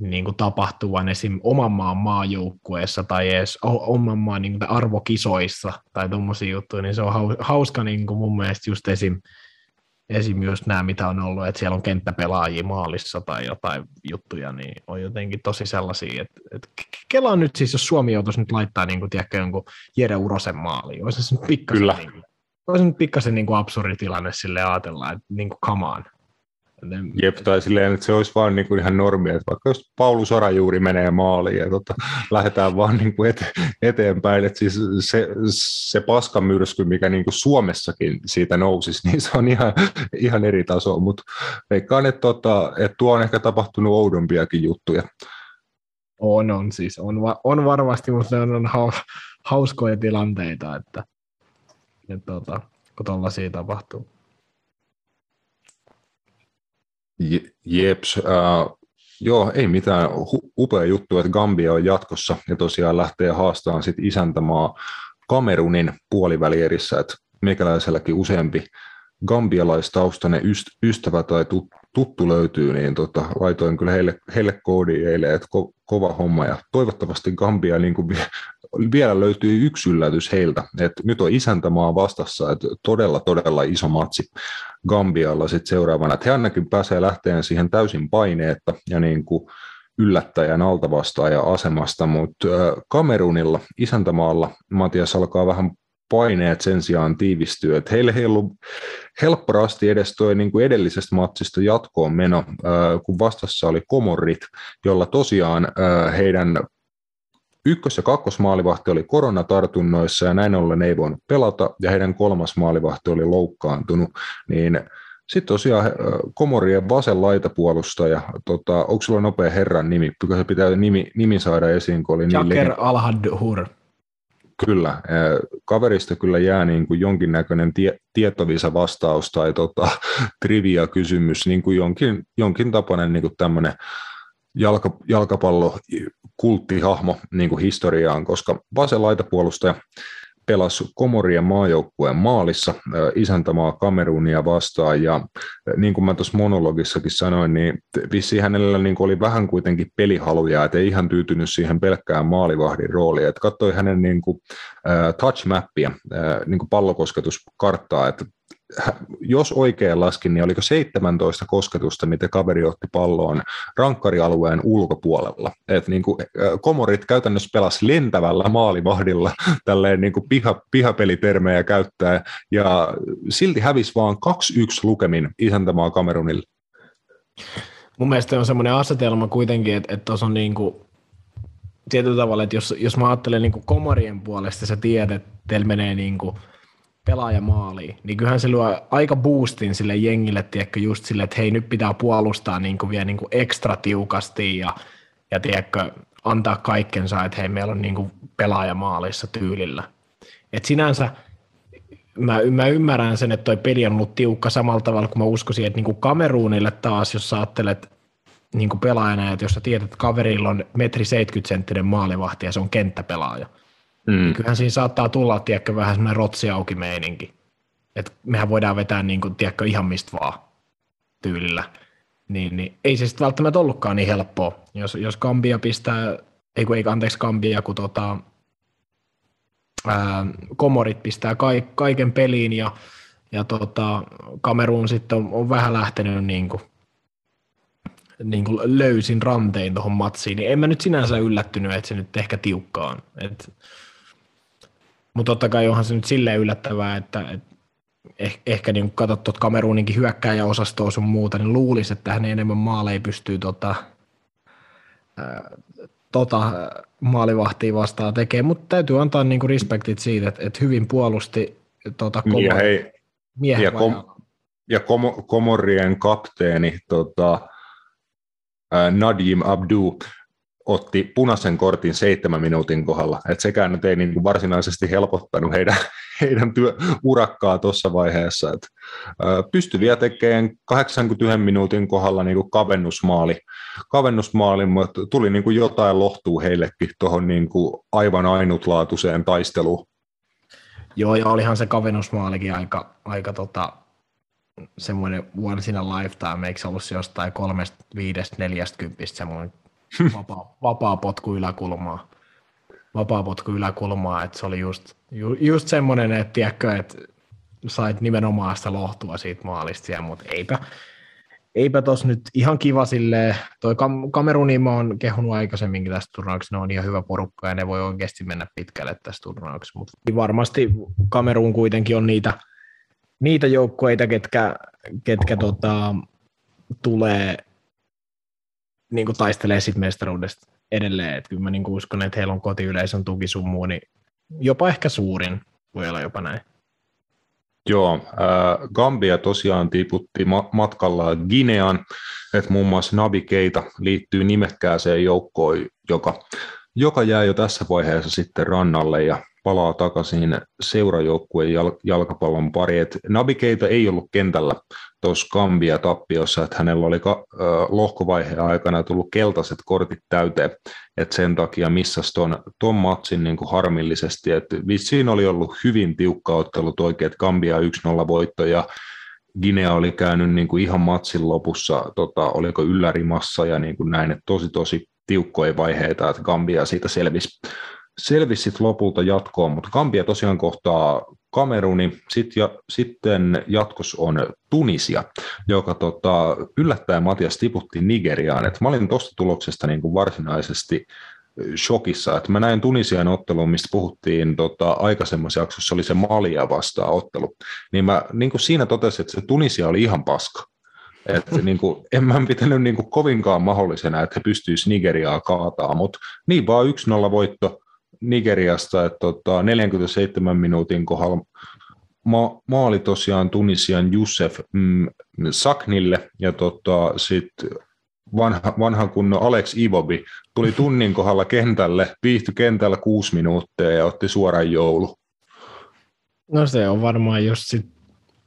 niin kuin tapahtuvan esim. oman maan maajoukkueessa tai edes oman maan niin kuin arvokisoissa tai tuommoisia juttuja, niin se on hauska niin kuin mun mielestä just esim. esim. just nämä, mitä on ollut, että siellä on kenttäpelaajia maalissa tai jotain juttuja, niin on jotenkin tosi sellaisia, että, että Kela on nyt siis, jos Suomi joutuisi nyt laittaa niin kuin, tiedätkö, jonkun Jere Urosen maaliin, olisi se nyt pikkasen, Kyllä. Niin kuin, olisi nyt pikkasen niin kuin absurdi tilanne sille ajatella, että niin kuin, come on. Jep, tai silleen, että se olisi vaan niin kuin ihan normia, että vaikka jos Paulu Sorajuuri menee maaliin ja tota, lähdetään vaan niin kuin ete, eteenpäin, että siis se, se paskamyrsky, mikä niin kuin Suomessakin siitä nousisi, niin se on ihan, ihan eri taso, mutta veikkaan, että, tota, että tuo on ehkä tapahtunut oudompiakin juttuja. On, on siis, on, on varmasti, mutta ne on hauskoja tilanteita, että, että tota, kun tuollaisia tapahtuu. Jeps, äh, joo, ei mitään. Hu- upea juttu, että Gambia on jatkossa ja tosiaan lähtee haastamaan sit isäntämaa Kamerunin puolivälierissä, että meikäläiselläkin useampi gambialaistaustainen ystävä tai tuttu löytyy, niin tota, laitoin kyllä heille, heille koodi eilen, että ko, kova homma ja toivottavasti Gambia niin kuin vielä löytyy yksi yllätys heiltä, että nyt on isäntämaa vastassa, että todella todella iso matsi Gambialla sitten seuraavana, että he ainakin pääsee lähteen siihen täysin paineetta ja niin kuin yllättäjän altavastaaja asemasta, mutta Kamerunilla, isäntämaalla, Matias alkaa vähän paineet sen sijaan tiivistyy. Että heille ei ollut helpporasti edes tuo niin kuin edellisestä matsista jatkoon meno, kun vastassa oli Komorit, jolla tosiaan heidän ykkös- ja kakkosmaalivahti oli koronatartunnoissa ja näin ollen ei voinut pelata ja heidän kolmas maalivahti oli loukkaantunut, niin sitten tosiaan Komorien vasen laitapuolustaja, tota, onko sulla nopea herran nimi? Pitää pitää nimi, nimi saada esiin, kun oli niin Jaker Alhadhur. Kyllä, kaverista kyllä jää niin kuin jonkinnäköinen tie, tietovisa vastaus tai tota, trivia kysymys, niin kuin jonkin, jonkin tapainen niin kuin tämmöinen jalka, jalkapallo kulttihahmo niin kuin historiaan, koska vasen laitapuolustaja pelasi Komorien maajoukkueen maalissa isäntämaa Kamerunia vastaan. Ja niin kuin mä tuossa monologissakin sanoin, niin vissi hänellä niin oli vähän kuitenkin pelihaluja, että ei ihan tyytynyt siihen pelkkään maalivahdin rooliin, että katsoi hänen niin kuin, touch-mappia, niin kuin pallokosketuskarttaa, että jos oikein laskin, niin oliko 17 kosketusta, mitä kaveri otti palloon rankkarialueen ulkopuolella. Et niin kuin, komorit käytännössä pelas lentävällä maalivahdilla, tälleen niin kuin piha, pihapelitermejä käyttää, ja silti hävisi vaan 2-1 lukemin isäntämaa Kamerunille. Mun mielestä on semmoinen asetelma kuitenkin, että tuossa on niin kuin tietyllä tavalla, että jos, jos mä ajattelen niin kuin komorien puolesta, sä tiedät, että teillä menee niin kuin – pelaaja maaliin, niin kyllähän se luo aika boostin sille jengille, tiedätkö, just sille, että hei, nyt pitää puolustaa niin kuin vielä niin kuin ekstra tiukasti ja, ja tiedätkö, antaa kaikkensa, että hei, meillä on niin kuin pelaaja maalissa tyylillä. Et sinänsä mä, mä ymmärrän sen, että toi peli on ollut tiukka samalla tavalla kuin mä uskoisin, että niin kuin Kameruunille taas, jos sä ajattelet niin kuin pelaajana, että jos sä tiedät, että kaverilla on metri 70 senttinen maalivahti ja se on kenttäpelaaja, Mm. Niin kyllähän siinä saattaa tulla, tiedätkö, vähän semmoinen rotsi auki meininki. Että mehän voidaan vetää, niin kuin, tiedätkö, ihan mistä vaan tyylillä. Niin, niin ei se sitten välttämättä ollutkaan niin helppoa. Jos, jos Kambia pistää, ei kun ei anteeksi Kambia, kun tota, ää, Komorit pistää kaik, kaiken peliin ja, ja tota, Kamerun sitten on, on vähän lähtenyt niin kuin, niin kuin löysin rantein tuohon matsiin, niin en mä nyt sinänsä yllättynyt, että se nyt ehkä tiukkaan. Et, mutta totta kai onhan se nyt silleen yllättävää, että, että eh, ehkä niin katsot tuot Kameruuninkin hyökkääjäosastoa sun muuta, niin luulisi, että hän enemmän maaleja pystyy tota, ää, tota maalivahtia vastaan tekemään, mutta täytyy antaa niinku respektit siitä, että, että hyvin puolusti tota, koma, ja, hei, ja, kom, ja kom, Komorien kapteeni tota, Nadim Abdu otti punaisen kortin seitsemän minuutin kohdalla. että sekään nyt ei niin kuin varsinaisesti helpottanut heidän, heidän työ, urakkaa tuossa vaiheessa. Et, pystyi vielä tekemään 81 minuutin kohdalla niin kuin kavennusmaali, kavennusmaali, mutta tuli niin kuin jotain lohtuu heillekin tuohon niin kuin aivan ainutlaatuiseen taisteluun. Joo, ja olihan se kavennusmaalikin aika, aika tota, semmoinen once in a lifetime, eikö se ollut jostain kolmesta, viidestä, neljästä semmoinen vapaa, vapaa potku yläkulmaa. Vapaa potku yläkulmaa, että se oli just, ju, just semmoinen, että tiedätkö, että sait nimenomaan sitä lohtua siitä maalista siellä, mutta eipä, eipä tos nyt ihan kiva silleen, toi Kam- Kameruni mä oon kehunut aikaisemminkin tästä turnauksesta, ne on ihan hyvä porukka ja ne voi oikeasti mennä pitkälle tässä turnauksessa, mutta varmasti Kamerun kuitenkin on niitä, niitä joukkueita, ketkä, ketkä tota, tulee niin kuin taistelee sit mestaruudesta edelleen, että kyllä mä niin uskon, että heillä on kotiyleisön tuki sun muu, niin jopa ehkä suurin, voi olla jopa näin. Joo, äh, Gambia tosiaan tiputti ma- matkalla Ginean, että muun muassa Nabi Keita liittyy nimekkääseen joukkoon, joka, joka jää jo tässä vaiheessa sitten rannalle ja palaa takaisin seurajoukkueen jal- jalkapallon pari. Et Nabi Keita ei ollut kentällä tuossa Gambia-tappiossa, että hänellä oli ka- lohkovaiheen aikana tullut keltaiset kortit täyteen, että sen takia missasi ton, ton matsin niin kuin harmillisesti, että vissiin oli ollut hyvin tiukka ottelu oikein, että Gambia 1-0 voitto ja Guinea oli käynyt niin kuin ihan matsin lopussa, tota, oliko yllärimassa ja niin kuin näin, että tosi tosi tiukkoja vaiheita, että Gambia siitä selvisi selvisi sit lopulta jatkoon, mutta Gambia tosiaan kohtaa Kameruni, sit ja, sitten jatkos on Tunisia, joka tota, yllättäen Matias tiputti Nigeriaan. Et mä olin tuosta tuloksesta niin kuin varsinaisesti shokissa, että mä näin Tunisian ottelun, mistä puhuttiin tota, aikaisemmassa jaksossa, oli se Malia vastaan ottelu, niin mä niin kuin siinä totesin, että se Tunisia oli ihan paska. Että niin kuin, en mä pitänyt niin kuin kovinkaan mahdollisena, että he pystyisivät Nigeriaa kaataa, mutta niin vaan 1-0 voitto, Nigeriasta, että tota, 47 minuutin kohdalla ma- maali tosiaan Tunisian Youssef mm, Saknille ja tota, sitten vanha, vanha kunnon Alex Ivobi tuli tunnin kohdalla kentälle, viihtyi kentällä kuusi minuuttia ja otti suoraan joulu. No se on varmaan just sit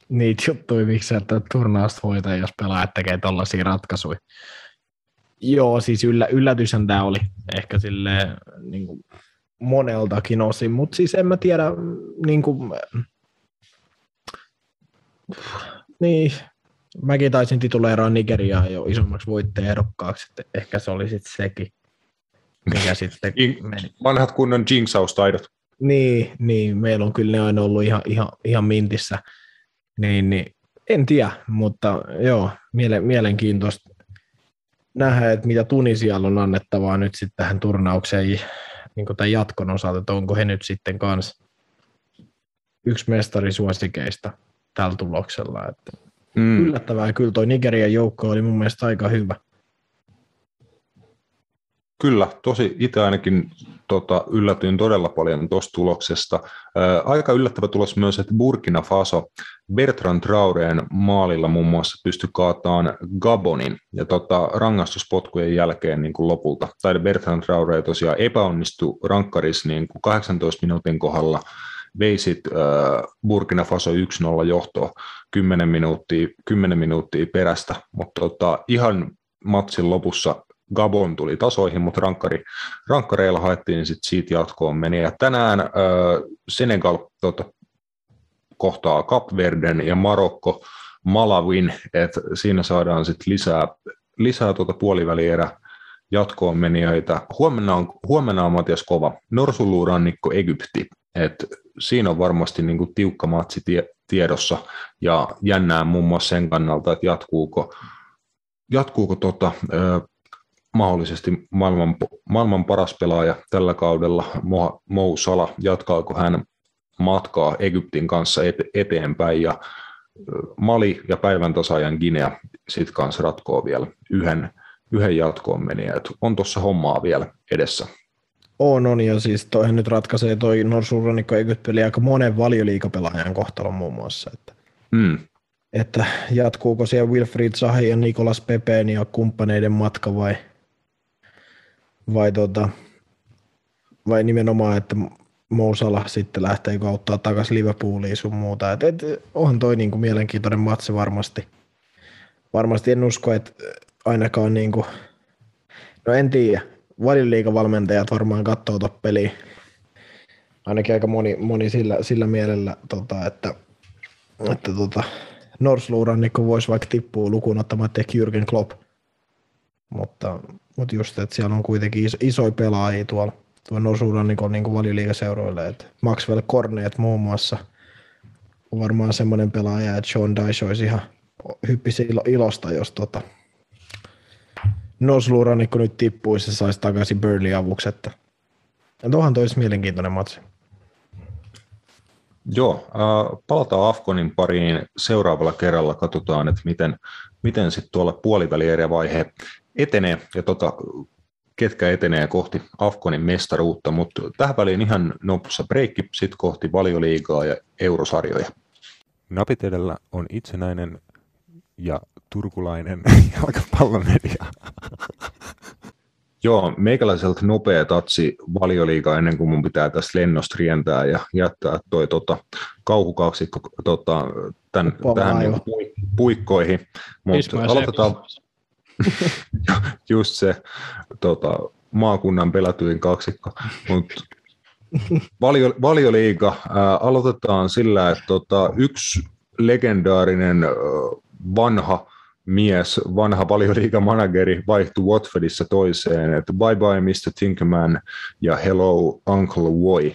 niitä juttuja, miksi että turnausta voittaa, jos pelaajat tekee tollaisia ratkaisuja. Joo, siis yllä, yllätyshän tämä oli ehkä silleen niin kuin moneltakin osin, mutta siis en mä tiedä, niin kuin, niin, mäkin taisin tituleeraa Nigeriaa jo isommaksi voittajaehdokkaaksi, että ehkä se oli sitten sekin, mikä sitten meni. Vanhat kunnon jinxaustaidot. Niin, niin, meillä on kyllä ne aina ollut ihan, ihan, ihan mintissä, niin, niin en tiedä, mutta joo, miele, mielenkiintoista nähdä, että mitä Tunisialla on annettavaa nyt sitten tähän turnaukseen niin tämän jatkon osalta, että onko he nyt sitten kanssa yksi mestarisuosikeista tällä tuloksella. Että mm. Yllättävää kyllä toi Nigerian joukko oli mun mielestä aika hyvä. Kyllä, tosi itse ainakin tota, yllätyin todella paljon tuosta tuloksesta. Ää, aika yllättävä tulos myös, että Burkina Faso Bertrand Traoreen maalilla muun muassa pystyi kaataan Gabonin ja tota, rangaistuspotkujen jälkeen niin kuin lopulta. Tai Bertrand Traore tosiaan epäonnistui rankkaris niin kuin 18 minuutin kohdalla veisit Burkina Faso 1-0 johtoa 10 minuuttia, 10 minuuttia perästä, mutta tota, ihan matsin lopussa Gabon tuli tasoihin, mutta rankkari, rankkareilla haettiin sitten siitä jatkoon meni. Ja tänään äh, Senegal tota, kohtaa Kapverden ja Marokko Malawin, että siinä saadaan sitten lisää, lisää tuota puolivälierä jatkoon menijöitä. Huomenna on, huomenna on Matias Kova, Norsuluurannikko Egypti, et siinä on varmasti niinku tiukka matsi tie, tiedossa ja jännää muun muassa sen kannalta, että jatkuuko, jatkuuko tota, mahdollisesti maailman, maailman paras pelaaja tällä kaudella, Mo, Mo Sala, jatkaako hän matkaa Egyptin kanssa eteenpäin ja Mali ja päivän tasaajan Guinea sitten kanssa ratkoo vielä yhden, yhden jatkoon meniä. on tuossa hommaa vielä edessä. On, on, ja siis toihan nyt ratkaisee toi Norsurannikko Egyptpeli aika monen valioliikapelaajan kohtalon muun muassa. Että, mm. että jatkuuko siellä Wilfried Sahi ja Nikolas Pepeen ja kumppaneiden matka vai, tota, vai nimenomaan, että Mousala sitten lähtee kauttaa takaisin Liverpooliin sun muuta. Et, et, onhan toi niinku mielenkiintoinen matsi varmasti. Varmasti en usko, että ainakaan niinku, no en tiedä, valmentajat varmaan katsoo tuota peliä. Ainakin aika moni, moni sillä, sillä mielellä, tota, että, että tota, Norsluurannikko voisi vaikka tippua lukuun ottamatta ehkä Jürgen Klopp. Mutta, mutta just, että siellä on kuitenkin iso, isoja pelaajia tuolla tuon osuuden niin, niin valioliigaseuroille. Että Maxwell Cornet muun muassa on varmaan semmoinen pelaaja, että Sean Dyche olisi ihan hyppisi ilo, ilosta, jos tota, Nosluuranikko nyt tippuisi ja saisi takaisin Burnley avuksi. Että, että onhan toisi mielenkiintoinen matsi. Joo, äh, palataan Afkonin pariin seuraavalla kerralla. Katsotaan, että miten, miten sitten tuolla puolivälierä-vaihe etenee ja tota, ketkä etenee kohti Afkonin mestaruutta, mutta tähän väliin ihan nopsa breikki sitten kohti valioliigaa ja eurosarjoja. Napit edellä on itsenäinen ja turkulainen jalkapallomedia. Joo, meikäläiseltä nopea tatsi valioliiga ennen kuin mun pitää tästä lennosta rientää ja jättää toi tota, kauhukaksikko tota, tämän, tähän niin puikkoihin. Mutta aloitetaan just se tota, maakunnan pelätyin kaksikko. Mut valio, valioliiga, ää, aloitetaan sillä, että tota, yksi legendaarinen vanha mies, vanha valioliigamanageri vaihtui Watfordissa toiseen, että bye bye Mr. Tinkerman ja hello Uncle Woy.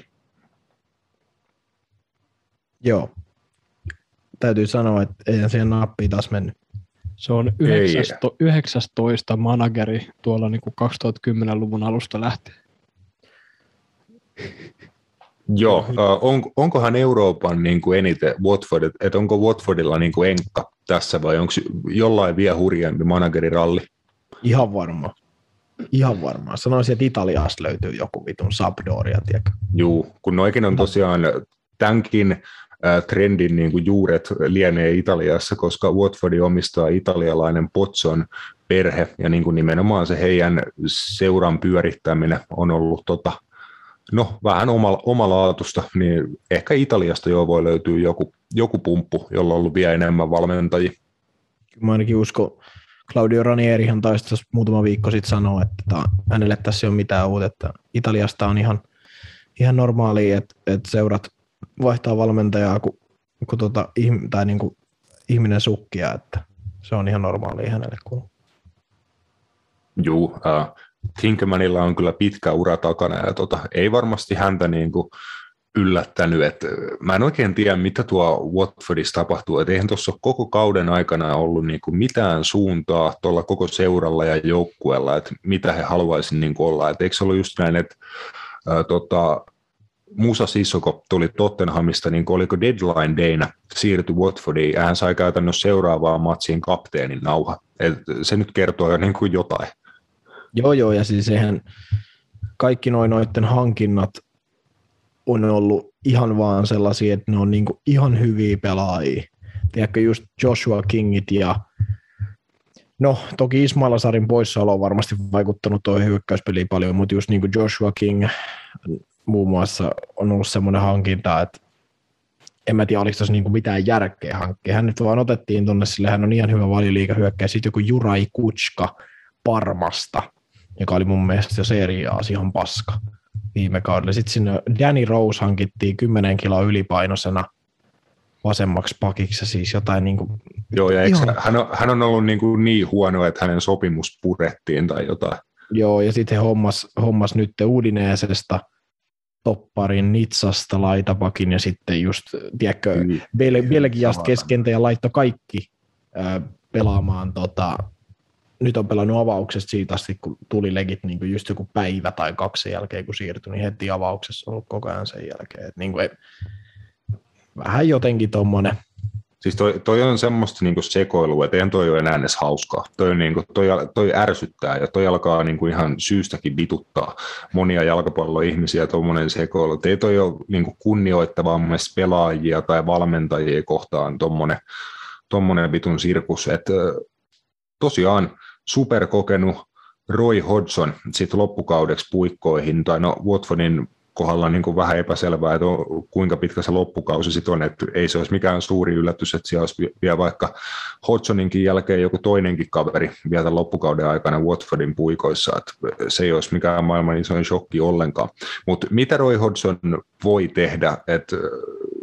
Joo. Täytyy sanoa, että ei siihen nappiin taas mennyt. Se on 19, 19 manageri tuolla niin kuin 2010-luvun alusta lähtien. Joo, on, onkohan Euroopan niin kuin eniten Watford, että onko Watfordilla niin kuin enkka tässä vai onko jollain vielä hurjempi manageriralli? Ihan varma. Ihan varmaan. Sanoisin, että Italiasta löytyy joku vitun Sampdoria, tiedätkö? Joo, kun noikin on tosiaan tämänkin trendin niin kuin juuret lienee Italiassa, koska Watfordi omistaa italialainen Potson perhe, ja niin kuin nimenomaan se heidän seuran pyörittäminen on ollut tota, no, vähän oma, omalaatusta, niin ehkä Italiasta jo voi löytyä joku, joku pumppu, jolla on ollut vielä enemmän valmentajia. Mä ainakin uskon, Claudio Ranierihan taisi muutama viikko sitten sanoa, että hänelle tässä ei ole mitään uutta. Italiasta on ihan, ihan normaali, että, että seurat vaihtaa valmentajaa, kun, kun tota, tai niin kuin ihminen sukkia, että se on ihan normaalia hänelle. Kun... Juu, uh, Tinkermanilla on kyllä pitkä ura takana ja tota, ei varmasti häntä niin kuin yllättänyt, että mä en oikein tiedä, mitä tuo Watfordissa tapahtuu, että eihän tuossa koko kauden aikana ollut niin kuin mitään suuntaa tuolla koko seuralla ja joukkueella, että mitä he haluaisivat niin olla, että eikö se ollut just näin, että ää, tota, Musa Sissoko tuli Tottenhamista, niin oliko deadline dayna siirtyi Watfordiin, ja hän sai käytännössä seuraavaan matsiin kapteenin nauha. Et se nyt kertoo jo niin kuin jotain. Joo, joo, ja siis eihän kaikki noin noiden hankinnat on ollut ihan vaan sellaisia, että ne on niin kuin ihan hyviä pelaajia. Tiedätkö, just Joshua Kingit ja No, toki Ismail Asarin poissaolo on varmasti vaikuttanut tuo hyökkäyspeliin paljon, mutta just niin kuin Joshua King, muun muassa on ollut semmoinen hankinta, että en mä tiedä, oliko tässä niinku mitään järkeä hankkia. Hän nyt vaan otettiin tuonne, sille hän on ihan hyvä valioliikahyökkäjä. Sitten joku Jurai Kutska Parmasta, joka oli mun mielestä jo seriaasi ihan paska viime kaudella. Sitten sinne Danny Rose hankittiin 10 kiloa ylipainoisena vasemmaksi pakiksi, siis jotain niin kuin, Joo, ja ihan... hän, on, hän on ollut niin, kuin niin huono, että hänen sopimus purettiin tai jotain. Joo, ja sitten he hommas, hommas nyt Udineesesta – topparin Nitsasta laitapakin ja sitten just, tiedätkö, mm. Bel- Belgiasta keskentä ja laittoi kaikki äh, pelaamaan tota, nyt on pelannut avauksesta siitä asti, kun tuli legit niin kuin just joku päivä tai kaksi jälkeen, kun siirtyi, niin heti avauksessa on ollut koko ajan sen jälkeen. Et niin kuin ei, vähän jotenkin tuommoinen Siis toi, toi on semmoista niinku sekoilua, että eihän toi ole enää edes hauskaa. Toi, niinku, toi, toi ärsyttää ja toi alkaa niinku ihan syystäkin vituttaa monia jalkapalloihmisiä tuommoinen sekoilu. Ei toi ole niinku kunnioittavaa mun pelaajia tai valmentajia kohtaan tuommoinen tommonen vitun sirkus. Et, tosiaan superkokenut Roy Hodgson sitten loppukaudeksi puikkoihin, tai no Watfordin kohdalla niin kuin vähän epäselvää, että on, kuinka pitkä se loppukausi sitten on, että ei se olisi mikään suuri yllätys, että siellä olisi vielä vaikka Hodgsoninkin jälkeen joku toinenkin kaveri vielä loppukauden aikana Watfordin puikoissa, että se ei olisi mikään maailman isoin shokki ollenkaan. Mutta mitä Roy Hodgson voi tehdä, että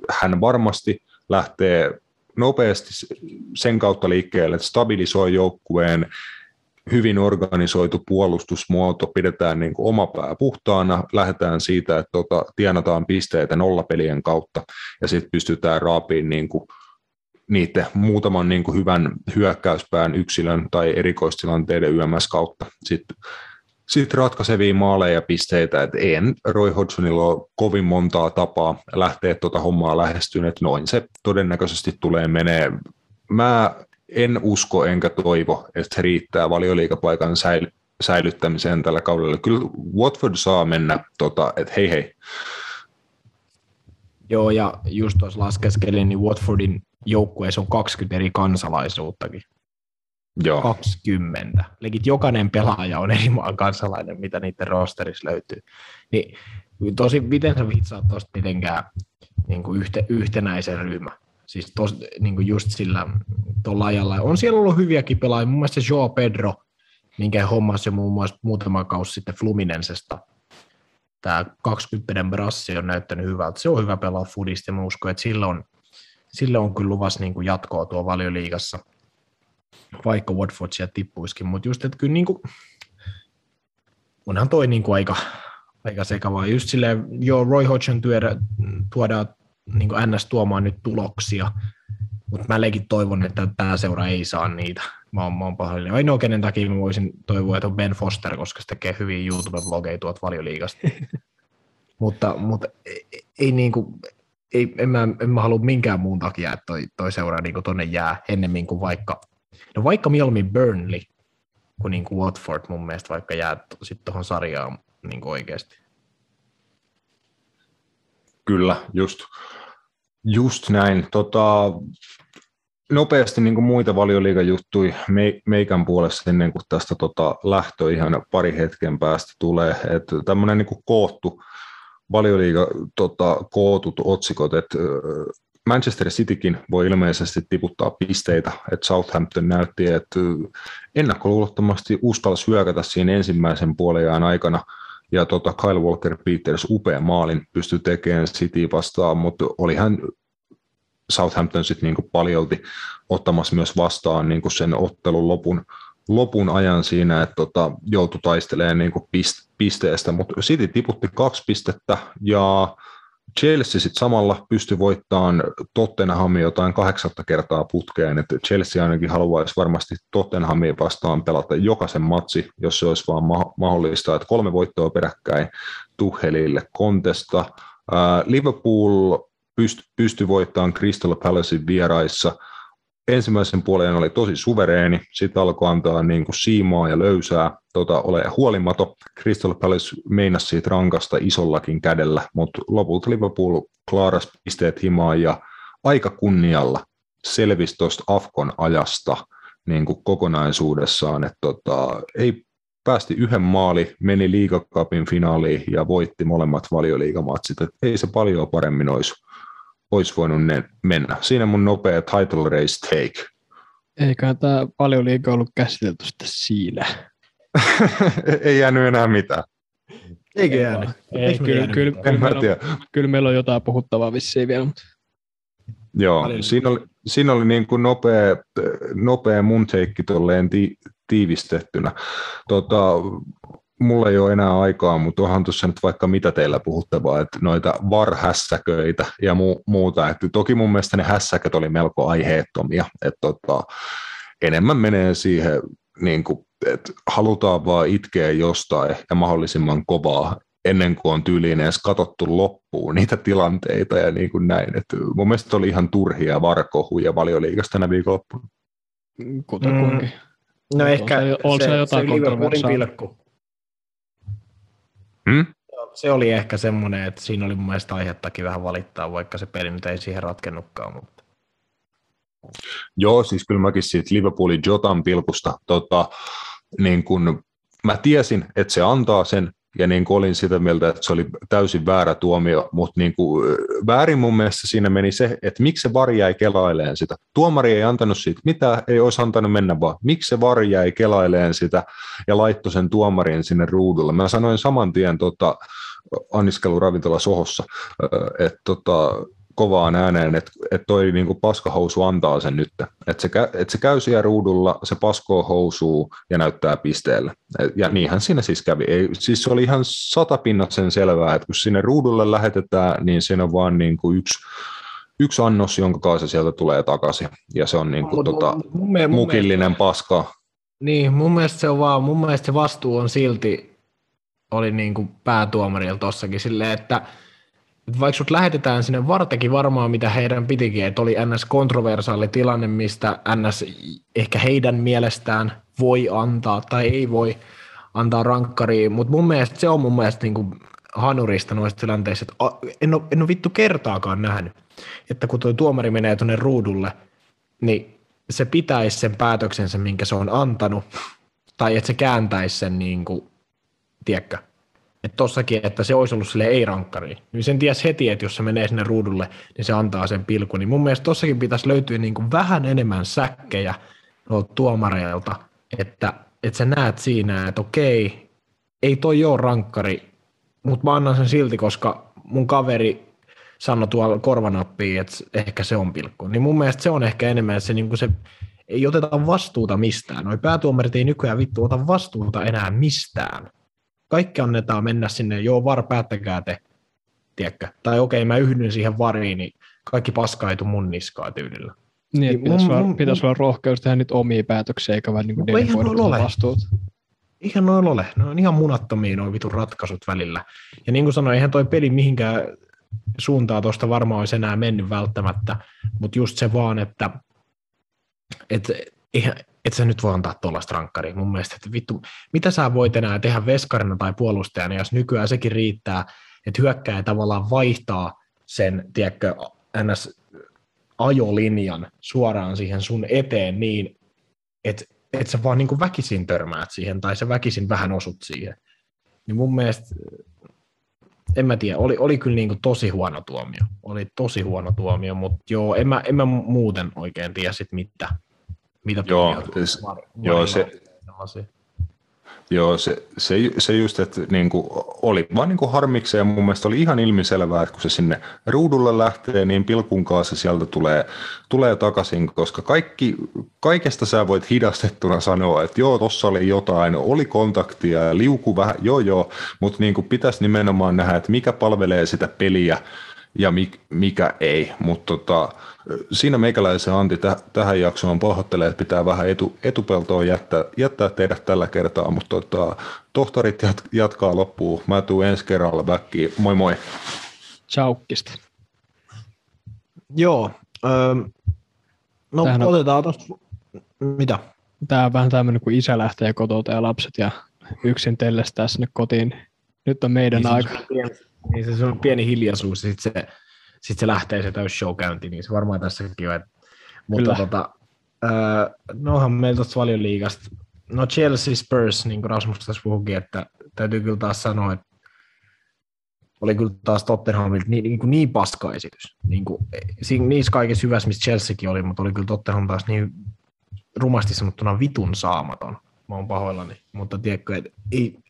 hän varmasti lähtee nopeasti sen kautta liikkeelle, että stabilisoi joukkueen, hyvin organisoitu puolustusmuoto, pidetään niin kuin oma pää puhtaana, lähdetään siitä, että tota, tienataan pisteitä nollapelien kautta ja sitten pystytään raapiin niin kuin niiden muutaman niin kuin hyvän hyökkäyspään yksilön tai erikoistilanteiden YMS kautta sitten sit ratkaisevia maaleja ja pisteitä, että en Roy Hodgsonilla ole kovin montaa tapaa lähteä tuota hommaa lähestyyn, että noin se todennäköisesti tulee menee. Mä en usko enkä toivo, että se riittää valioliikapaikan säily- säilyttämiseen tällä kaudella. Kyllä Watford saa mennä, tota, että hei hei. Joo, ja just tuossa laskeskelin, niin Watfordin joukkueessa on 20 eri kansalaisuuttakin. Joo. 20. Eli jokainen pelaaja on eri maan kansalainen, mitä niiden rosterissa löytyy. Niin tosi, miten sä vitsaat tuosta mitenkään niin kuin yhte, yhtenäisen ryhmä? Siis tos, niin kuin just sillä tuolla ajalla. On siellä ollut hyviäkin pelaajia, mun mielestä se Joao Pedro, minkä hommasi muun muassa muutama kausi sitten Fluminensesta. Tämä 20 brassi on näyttänyt hyvältä. Se on hyvä pelaa fudista ja mä uskon, että sillä on, sillä on kyllä luvassa niin kuin jatkoa tuo valioliigassa, vaikka Watford sieltä tippuisikin. Mutta just, että kyllä niin kuin, onhan toi niin kuin aika, aika sekavaa. Just silleen, joo, Roy Hodgson tuoda, tuodaan niin kuin NS tuomaan nyt tuloksia, mutta mä leikin toivon, että tämä seura ei saa niitä. Mä oon, mä oon pahoillani. Ainoa, kenen takia mä voisin toivoa, että on Ben Foster, koska se tekee hyviä YouTube-vlogeja tuolta valioliigasta. mutta, mutta ei, ei, niin kuin, ei, en, mä, en mä halua minkään muun takia, että toi, toi seura niin tonne jää ennemmin kuin vaikka, no vaikka mieluummin Burnley kuin, niin kuin Watford mun mielestä vaikka jää sitten tuohon sarjaan niin kuin oikeasti. Kyllä, just, just näin. Tota, nopeasti niin kuin muita valioliigajuttuja me, meikän puolesta ennen kuin tästä tota, lähtö ihan pari hetken päästä tulee. Että tämmöinen niin kuin koottu valioliiga tota, kootut otsikot, että Manchester Citykin voi ilmeisesti tiputtaa pisteitä, että Southampton näytti, että ennakkoluulottomasti uskalsi hyökätä siinä ensimmäisen puolen aikana – ja tota Kyle Walker Peters upea maalin pystyi tekemään City vastaan, mutta oli hän Southampton sitten niinku paljolti ottamassa myös vastaan niinku sen ottelun lopun, lopun ajan siinä, että tota, joutui taistelemaan niinku pisteestä, mutta City tiputti kaksi pistettä ja Chelsea sitten samalla pystyi voittamaan Tottenhamin jotain kahdeksatta kertaa putkeen, että Chelsea ainakin haluaisi varmasti Tottenhamin vastaan pelata jokaisen matsi, jos se olisi vaan ma- mahdollista, että kolme voittoa peräkkäin Tuhelille kontesta. Liverpool pystyi pysty voittamaan Crystal Palacein vieraissa – ensimmäisen puolen oli tosi suvereeni, sitten alkoi antaa niin kuin siimaa ja löysää, tota, ole huolimato. Crystal Palace meinasi siitä rankasta isollakin kädellä, mutta lopulta Liverpool klaaras pisteet himaan ja aika kunnialla selvisi tuosta Afkon ajasta niin kuin kokonaisuudessaan, että tota, ei päästi yhden maali, meni liigakapin finaaliin ja voitti molemmat valioliigamatsit. Ei se paljon paremmin olisi olisi voinut ne mennä. Siinä mun nopea title race take. Eiköhän tämä paljon liikaa ollut käsitelty sitten siinä. Ei jäänyt enää mitään. Eikö jäänyt? Ei, kyllä, kyllä, kyllä, meillä on, kyllä meillä on jotain puhuttavaa vissiin vielä. Mutta... Joo, siinä oli, siinä oli niin kuin nopea, nopea mun teikki tolleen ti, tiivistettynä. Tota, mulla ei ole enää aikaa, mutta onhan tuossa nyt vaikka mitä teillä puhuttavaa, että noita varhässäköitä ja mu- muuta. Että toki mun mielestä ne hässäköt oli melko aiheettomia, että tota, enemmän menee siihen, niin kuin, että halutaan vaan itkeä jostain ja mahdollisimman kovaa ennen kuin on tyyliin edes katsottu loppuun niitä tilanteita ja niin kuin näin. Että mun mielestä oli ihan turhia varkohuja valioliikasta tänä viikonloppuna. Kuten mm. No ehkä on se, on se, se jotain se pilkku. Hmm? Se oli ehkä semmoinen, että siinä oli mun mielestä aihettakin vähän valittaa, vaikka se peli nyt ei siihen ratkennutkaan. Mutta... Joo, siis kyllä mäkin siitä Liverpoolin Jotan pilkusta, tota, niin kun, mä tiesin, että se antaa sen, ja niin kuin olin sitä mieltä, että se oli täysin väärä tuomio, mutta niin kuin, väärin mun mielestä siinä meni se, että miksi se var jäi kelaileen sitä. Tuomari ei antanut siitä mitä ei olisi antanut mennä vaan. Miksi se var jäi kelaileen sitä ja laittoi sen tuomarin sinne ruudulle. Mä sanoin saman tien tota, anniskeluravintola Sohossa, että tota, kovaan ääneen, että, että toi niin kuin paskahousu antaa sen nyt. Että se, että se käy siellä ruudulla, se paskoo housuu ja näyttää pisteellä. Ja niinhän siinä siis kävi. Ei, siis se oli ihan satapinnat sen selvää, että kun sinne ruudulle lähetetään, niin siinä on vaan niin kuin yksi, yksi annos, jonka kanssa sieltä tulee takaisin. Ja se on niin kuin, tota, mun, mun, mukillinen mun paska. Niin, mun mielestä se on vaan, mun mielestä se vastuu on silti, oli niin kuin päätuomarilla tossakin silleen, että vaikka sut lähetetään sinne vartekin varmaan, mitä heidän pitikin, että oli NS kontroversaali tilanne, mistä NS ehkä heidän mielestään voi antaa tai ei voi antaa rankkariin, mutta mun mielestä se on mun mielestä niin kuin hanurista noissa tilanteissa, että en ole, en ole vittu kertaakaan nähnyt, että kun tuo tuomari menee tuonne ruudulle, niin se pitäisi sen päätöksensä, minkä se on antanut, tai että se kääntäisi sen, niin kuin, tiedätkö, että tossakin, että se olisi ollut sille ei-rankkari. Niin sen ties heti, että jos se menee sinne ruudulle, niin se antaa sen pilkun. Niin mun mielestä tossakin pitäisi löytyä niin kuin vähän enemmän säkkejä tuomareilta, että, että sä näet siinä, että okei, ei toi ole rankkari, mutta mä annan sen silti, koska mun kaveri sanoi tuolla korvanappiin, että ehkä se on pilkku. Niin mun mielestä se on ehkä enemmän, se, niin kuin se ei oteta vastuuta mistään. Noi päätuomarit ei nykyään vittu ota vastuuta enää mistään kaikki annetaan mennä sinne, joo var päättäkää te, tiedätkö? Tai okei, okay, mä yhdyn siihen variin, niin kaikki paska ei mun niskaa tyylillä. Niin, niin pitäisi, mun, olla, pitäisi olla rohkeus tehdä nyt omia päätöksiä, eikä vain niin delegoida vastuut. Ihan noin ole. Ne on ihan munattomia noin vitun ratkaisut välillä. Ja niin kuin sanoin, eihän toi peli mihinkään suuntaa tuosta varmaan olisi enää mennyt välttämättä, mutta just se vaan, että et, eihän, et sä nyt voi antaa tuollaista rankkaria. Mun mielestä, että vittu, mitä sä voit enää tehdä veskarina tai puolustajana, jos nykyään sekin riittää, että hyökkää tavallaan vaihtaa sen, tiedätkö, ns. ajolinjan suoraan siihen sun eteen niin, että et sä vaan niin väkisin törmäät siihen tai sä väkisin vähän osut siihen. Niin mun mielestä, en mä tiedä, oli, oli kyllä niin tosi huono tuomio. Oli tosi huono tuomio, mutta joo, en mä, en mä muuten oikein tiedä sit mitä, mitä joo, siis, var, joo, se, Joo, se, se, se just, että niin kuin, oli vaan niin kuin harmikseen ja mun mielestä oli ihan ilmiselvää, että kun se sinne ruudulle lähtee, niin pilkun kanssa sieltä tulee, tulee takaisin, koska kaikki, kaikesta sä voit hidastettuna sanoa, että joo, tossa oli jotain, oli kontaktia ja liuku vähän, joo joo, mutta niin kuin pitäisi nimenomaan nähdä, että mikä palvelee sitä peliä ja mikä ei, mutta tota, siinä meikäläisen Antti täh- tähän jaksoon pahoittelee, että pitää vähän etu, etupeltoon jättää, jättää teidät tällä kertaa, mutta tota, tohtorit jat, jatkaa loppuun. Mä tuun ensi kerralla backiin. Moi moi. Chaukkista. Joo. Öö, no Tähän otetaan tuosta, mitä? Tämä on vähän tämmöinen, kun isä lähtee kotouta ja lapset ja yksin tellestää sinne kotiin. Nyt on meidän niin aika. Pieni, niin se on pieni hiljaisuus ja sitten se sitten se lähtee se täys show käyntiin, niin se varmaan tässäkin on. Mutta Kyllä. tota, öö, nohan meillä tuosta liigasta. no Chelsea Spurs, niin kuin Rasmus tässä puhukin, että täytyy kyllä taas sanoa, että oli kyllä taas Tottenhamilta niin, niin, niin paska esitys. Niin kuin, siinä, niissä kaikissa hyvässä, missä Chelseakin oli, mutta oli kyllä Tottenham taas niin rumasti sanottuna vitun saamaton. Mä oon pahoillani, mutta tiedätkö, että ei,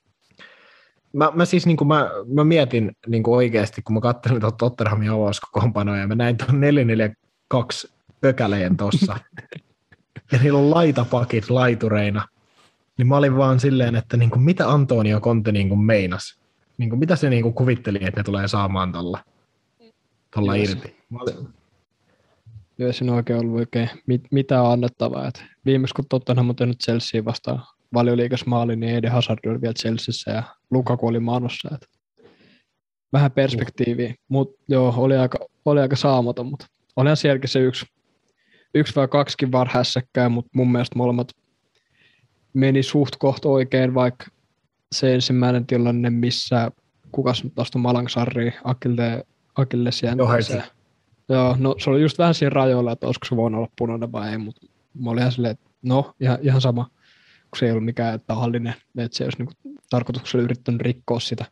mä, mä siis niin kuin mä, mä mietin niin kuin oikeasti, kun mä katselin tuota Tottenhamin avauskokoonpanoja, ja mä näin tuon 442 pökäleen tossa, ja niillä on laitapakit laitureina, niin mä olin vaan silleen, että niin kuin, mitä Antonio Conte niin kuin meinas? Niin kuin, mitä se niin kuin kuvitteli, että ne tulee saamaan tuolla tolla irti? Mä olin... Joo, siinä on oikein ollut oikein mit, mitä annettavaa. Et viimeis kun Tottenham on tehnyt Chelsea vastaan valioliikas maali, niin Eden Hazard oli vielä Chelseassa ja Lukaku oli manossa. Että vähän perspektiiviä, mutta joo, oli aika, oli aika saamaton, mutta olihan sielläkin se yksi, yksi vai kaksikin var hässäkkää, mutta mun mielestä molemmat meni suht kohta oikein, vaikka se ensimmäinen tilanne, missä kukas nyt astui Malangsarriin, Akille, Akilles jänteeseen. Joo, no se oli just vähän siinä rajoilla, että olisiko se voinut olla punainen vai ei, mutta mä olin ihan silleen, että no, ihan, ihan sama kun se ei ollut mikään tahallinen, että se olisi niin tarkoituksella yrittänyt rikkoa sitä.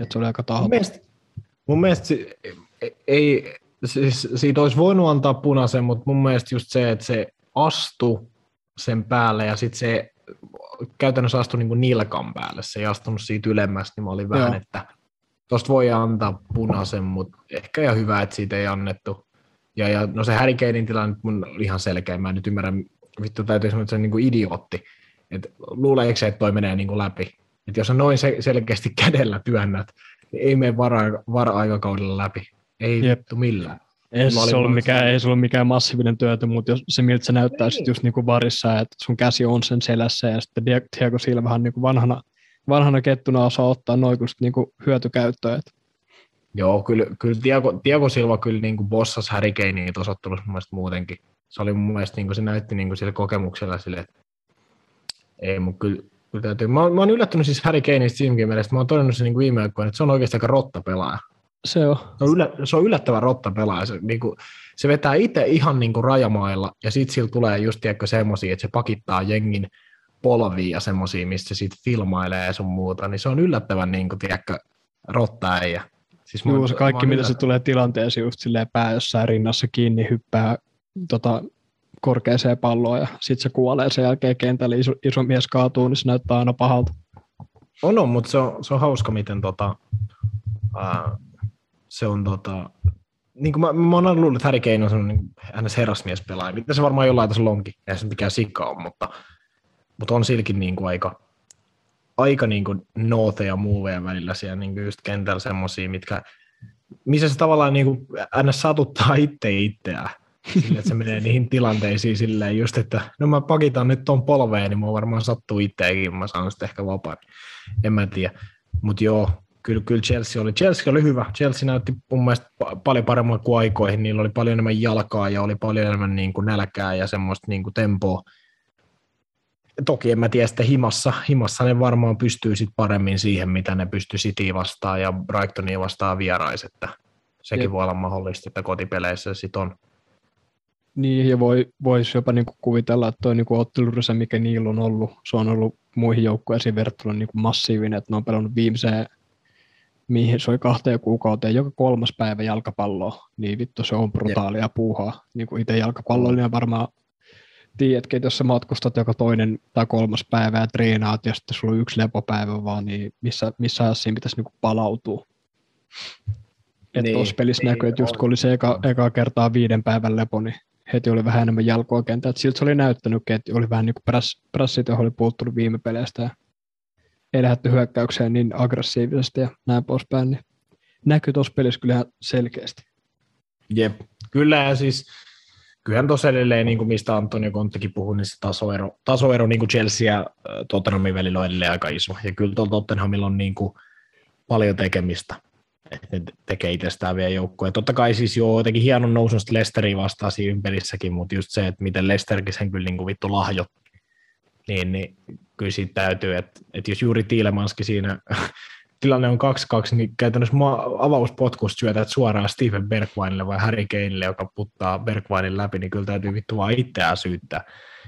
Että se oli aika tahaton. Mun mielestä, mun mielestä se, ei, siis siitä olisi voinut antaa punaisen, mutta mun mielestä just se, että se astui sen päälle ja sitten se käytännössä astui niin nilkan päälle, se ei astunut siitä ylemmäs, niin mä olin vähän, Joo. että tosta voi antaa punaisen, mutta ehkä ihan hyvä, että siitä ei annettu. Ja, ja no se Harry Kanein tilanne mun oli ihan selkeä. Mä en nyt ymmärrä, vittu täytyy sanoa, että se on niin kuin idiootti. Et luuleeko se, että toi menee niin kuin läpi? Et jos on noin se, selkeästi kädellä työnnät, niin ei mene vara, vara-aikakaudella läpi. Ei Jep. vittu millään. Ei se, ollut vaan- mikään, ei se ollut mikään massiivinen työtä, mutta jos se miltä se näyttää sitten just niin kuin varissa, että sun käsi on sen selässä ja sitten Die- Diego Silva vähän niin kuin vanhana, vanhana kettuna osaa ottaa noin kun sit niin kuin hyötykäyttöön. Et Joo, kyllä, kyllä Tiago, Tiago Silva kyllä niin kuin bossas Harry Kanea tuossa ottelussa mun muutenkin. Se oli mun mielestä, niin kuin se näytti niin kuin sillä kokemuksella sille, että ei, mutta kyllä, kyllä täytyy. Mä, oon- mä oon yllättynyt siis Harry Kaneista siinäkin mielessä, mä oon todennut sen niin viime aikoina, että se on oikeasti aika rotta pelaaja. Se on. Se on, yllä, se on yllättävän rotta pelaaja. Se, niin kuin, se vetää itse ihan niin kuin rajamailla, ja sitten sillä tulee just tiedätkö, semmosia, että se pakittaa jengin polviin ja semmosia, mistä se sitten filmailee ja sun muuta, niin se on yllättävän niin kuin, tiedätkö, rotta äijä. Siis Juu, se kaikki, mitä se tulee tilanteeseen just silleen pää jossain rinnassa kiinni, hyppää tota, korkeaseen palloon ja sitten se kuolee sen jälkeen kentälle, iso, iso mies kaatuu, niin se näyttää aina pahalta. On, on mutta se on, se on hauska, miten tota, ää, se on tota, niin kuin mä, mä oon aina luullut, että Harry Kane on semmoinen niin ns. herrasmies pelaaja. Mitä se varmaan jollain tasolla onkin, eihän se mikään sikka on, mutta, mutta on silläkin niin kuin aika, aika niin kuin nooteja muuveja välillä siellä niin kuin just kentällä semmosia, mitkä, missä se tavallaan niin kuin ns. satuttaa itse itseään. Sille, että se menee niihin tilanteisiin silleen just, että no mä pakitan nyt ton polveen, niin mua varmaan sattuu itseäkin, mä saan sitten ehkä vapaan. En mä tiedä. Mutta joo, kyllä, kyllä Chelsea oli. Chelsea oli hyvä. Chelsea näytti mun mielestä pa- paljon paremmin kuin aikoihin. Niillä oli paljon enemmän jalkaa ja oli paljon enemmän niin kuin nälkää ja semmoista niin kuin tempoa. Toki en mä tiedä sitten himassa. Himassa ne varmaan pystyy sit paremmin siihen, mitä ne pystyy City vastaan ja Brightonia vastaan vierais, että sekin Jep. voi olla mahdollista, että kotipeleissä sit on. Niin, ja voi, voisi jopa niin kuin kuvitella, että tuo niin ottelurysä, mikä niillä on ollut, se on ollut muihin joukkueisiin verrattuna niin kuin massiivinen, että ne on pelannut viimeiseen, mihin se oli kahteen kuukauteen, joka kolmas päivä jalkapalloa, niin vittu se on brutaalia puuhaa. Niin kuin itse jalkapalloilija varmaan tiedätkin, että jos sä matkustat joka toinen tai kolmas päivä ja treenaat ja sitten sulla on yksi lepopäivä vaan, niin missä, missä ajassa siinä pitäisi niin kuin palautua. Että Niin, tuossa pelissä niin, näkyy, että just kun oli se eka, eka kertaa viiden päivän lepo, niin heti oli vähän enemmän jalkoa kentällä. Et Siltä se oli näyttänytkin, että oli vähän niin kuin präs, prässit, johon oli puuttunut viime peleistä ja ei lähdetty hyökkäykseen niin aggressiivisesti ja näin poispäin, niin näkyy tuossa pelissä kyllä ihan selkeästi. Jep, kyllä ja siis kyllähän tuossa edelleen, niin kuin mistä Antonio Konttekin puhui, niin se tasoero, tasoero niin kuin Chelsea ja äh, Tottenhamin välillä on edelleen aika iso. Ja kyllä tuolla Tottenhamilla on niin kuin paljon tekemistä. Että ne tekee itsestään vielä joukkoja. Totta kai siis joo, jotenkin hienon nousun sitten Lesteria vastaan siinä pelissäkin, mutta just se, että miten Lesterkin sen kyllä niin kuin vittu lahjo, niin, niin kyllä siitä täytyy, että, että jos juuri Tiilemanskin siinä tilanne on 2-2, niin käytännössä ma- avauspotkusta syötät suoraan Stephen Bergwijnille vai Harry Kaneille, joka puttaa Bergwijnin läpi, niin kyllä täytyy vittu vaan itseään syyttää.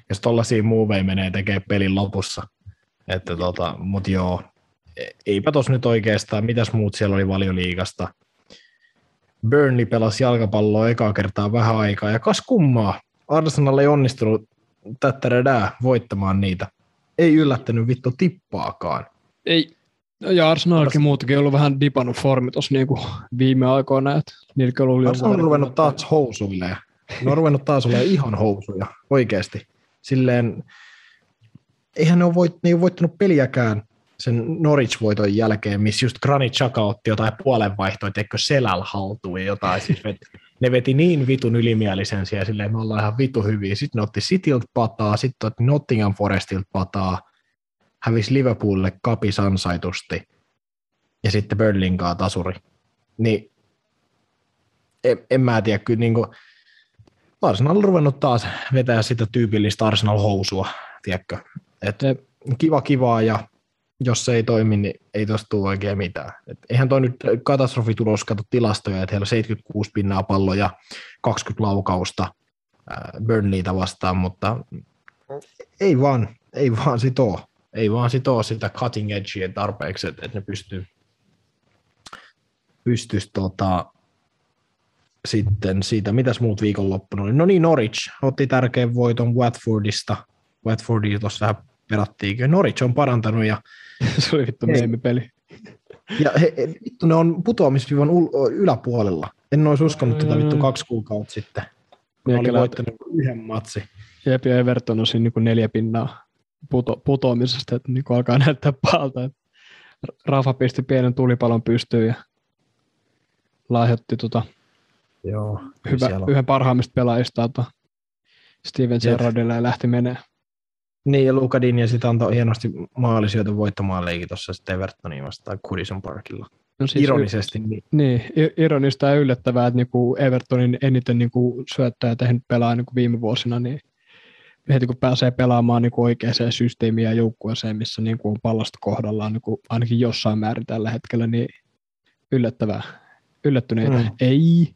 Jos tollaisia moveja menee tekee pelin lopussa. Että tota, mut joo, eipä tos nyt oikeastaan, mitäs muut siellä oli valioliigasta. Burnley pelasi jalkapalloa ekaa kertaa vähän aikaa, ja kas kummaa, Arsenal ei onnistunut tättäredää voittamaan niitä. Ei yllättänyt vittu tippaakaan. Ei, ja Arsenalkin muutenkin ollut vähän dipannut formi tuossa niinku viime aikoina, että ollut Arsenal on ruvennut taas housuille. Ne on ruvennut taas olemaan ihan housuja, oikeasti. Silleen, eihän ne ole, voit, ne ole voittanut peliäkään sen Norwich-voiton jälkeen, missä just Granit Xhaka otti jotain puolenvaihtoa, teikö selällä haltuun jotain. Siis vet, ne veti niin vitun ylimielisen siellä, silleen, me ollaan ihan vitu hyviä. Sitten ne otti Cityltä pataa, sitten otti Nottingham Forestilta pataa, hävisi Liverpoolille kapis ansaitusti, ja sitten Burnleyn kaa tasuri. Niin en, en mä tiedä, kyllä niin kuin, Arsenal on ruvennut taas vetää sitä tyypillistä Arsenal-housua, tiedätkö? Et kiva kivaa ja jos se ei toimi, niin ei tosta tule oikein mitään. Et eihän toi nyt katastrofitulos, kato tilastoja, että heillä on 76 pinnaa palloja, 20 laukausta Burnleytä vastaan, mutta ei vaan, ei vaan sitoo. Ei vaan sitoo sitä cutting edgea tarpeeksi, että, että ne pystyy pystyisi tota, sitten siitä, mitäs muut viikonloppuna oli. No niin, Norwich otti tärkeän voiton Watfordista. Watfordia tuossa vähän perattiinkin. Norwich on parantanut ja se oli vittu meemipeli. Ja he, he, vittu, ne on putoamisviivan ul- yläpuolella. En olisi uskonut tätä vittu Mm. kaksi kuukautta sitten. Kun oli voittanut yhden matsi. Jep ja Everton on siinä niin kuin neljä pinnaa puto, putoamisesta, että niin kuin alkaa näyttää pahalta. Rafa pisti pienen tulipalon pystyyn ja lahjoitti tota, Joo. hyvä, yhden parhaimmista pelaajista Steven. Gerrardille ja lähti menee. Niin, ja Lukadin ja sitten antoi hienosti maalisyötä voittamaan leikin tuossa sitten Evertonia vastaan Goodison Parkilla. No Ironisesti. Niin. Niin, i- ironista ja yllättävää, että niinku Evertonin eniten niinku syöttäjä tehnyt pelaa niinku viime vuosina, niin heti kun pääsee pelaamaan niinku oikeaan systeemiin ja joukkueeseen, missä niinku on pallosta kohdallaan niinku ainakin jossain määrin tällä hetkellä, niin yllättävää. Yllättyneitä. Mm. Mm. Ei.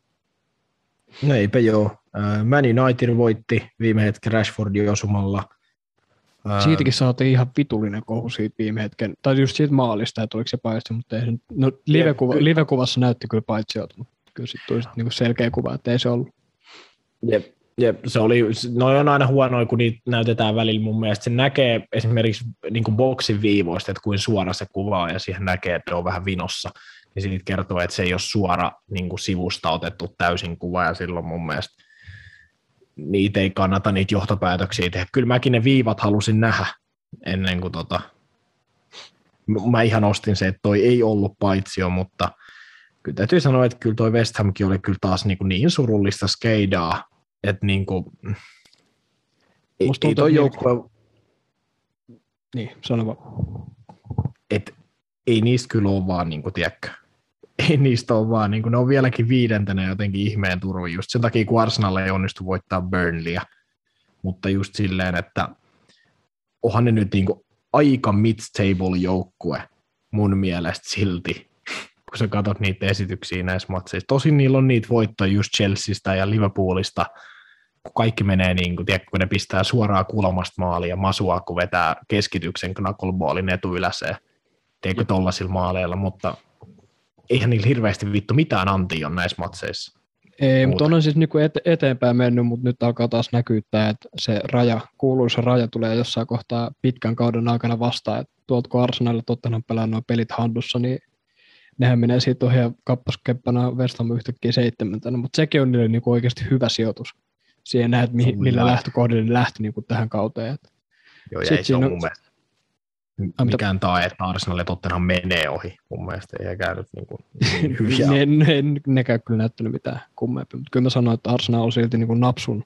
No eipä joo. Äh, Man United voitti viime hetken Rashfordin osumalla. Siitäkin saatiin ihan vitullinen kohu siitä viime hetken, tai just siitä maalista, että oliko se paitsi, mutta ei se, nyt- no, live-kuva, kyllä. live-kuvassa näytti kyllä paitsi, mutta kyllä sitten tuli sit niinku selkeä kuva, että ei se ollut. Jep, jep, se oli, no on aina huonoa, kun niitä näytetään välillä mun mielestä. Se näkee esimerkiksi niin kuin boksin viivoista, että kuin suora se kuva on, ja siihen näkee, että on vähän vinossa. Niin siitä kertoo, että se ei ole suora niin kuin sivusta otettu täysin kuva, ja silloin mun mielestä niitä ei kannata niitä johtopäätöksiä tehdä. Kyllä mäkin ne viivat halusin nähdä ennen kuin tota, mä ihan ostin se, että toi ei ollut paitsio, mutta kyllä täytyy sanoa, että kyllä toi West Hamkin oli kyllä taas niin, kuin niin surullista skeidaa, että niin kuin, ei, ei toi joukkue, Niin, sano vaan. että ei niistä kyllä ole vaan, niin kuin, tiedätkö, ei niistä ole vaan, niin kuin, ne on vieläkin viidentenä jotenkin ihmeen turvin, just sen takia, kun Arsenal ei onnistu voittaa Burnleyä, mutta just silleen, että onhan ne nyt niin kuin aika mid-table joukkue mun mielestä silti, kun sä katsot niitä esityksiä näissä matseissa. Tosin niillä on niitä voittoja just Chelseastä ja Liverpoolista, kun kaikki menee niin kuin, tiedätkö, kun ne pistää suoraan kulmasta maalia, masua, kun vetää keskityksen knuckleballin etuyläseen, tiedätkö, tollasilla maaleilla, mutta eihän niillä hirveästi vittu mitään antia on näissä matseissa. Ei, mutta on siis niinku ete- eteenpäin mennyt, mutta nyt alkaa taas näkyä tämä, että se raja, kuuluisa raja tulee jossain kohtaa pitkän kauden aikana vastaan. Että tuolta kun Arsenalilla Tottenham pelaa nuo pelit handussa, niin nehän menee siitä ohi ja kappaskeppana West Ham yhtäkkiä seitsemäntenä, mutta sekin on niille niinku oikeasti hyvä sijoitus. Siihen näet, Kyllä. millä lähtökohdilla ne lähti niinku tähän kauteen. Et Joo, ja ei se on- mun mielestä mikään tae, että Arsenal ja Tottenham menee ohi. Mun mielestä ei käynyt niin kuin, niin hyviä. ne, ne, nekään kyllä näyttänyt mitään kummempia, mutta kyllä mä sanoin, että Arsenal on silti niin kuin napsun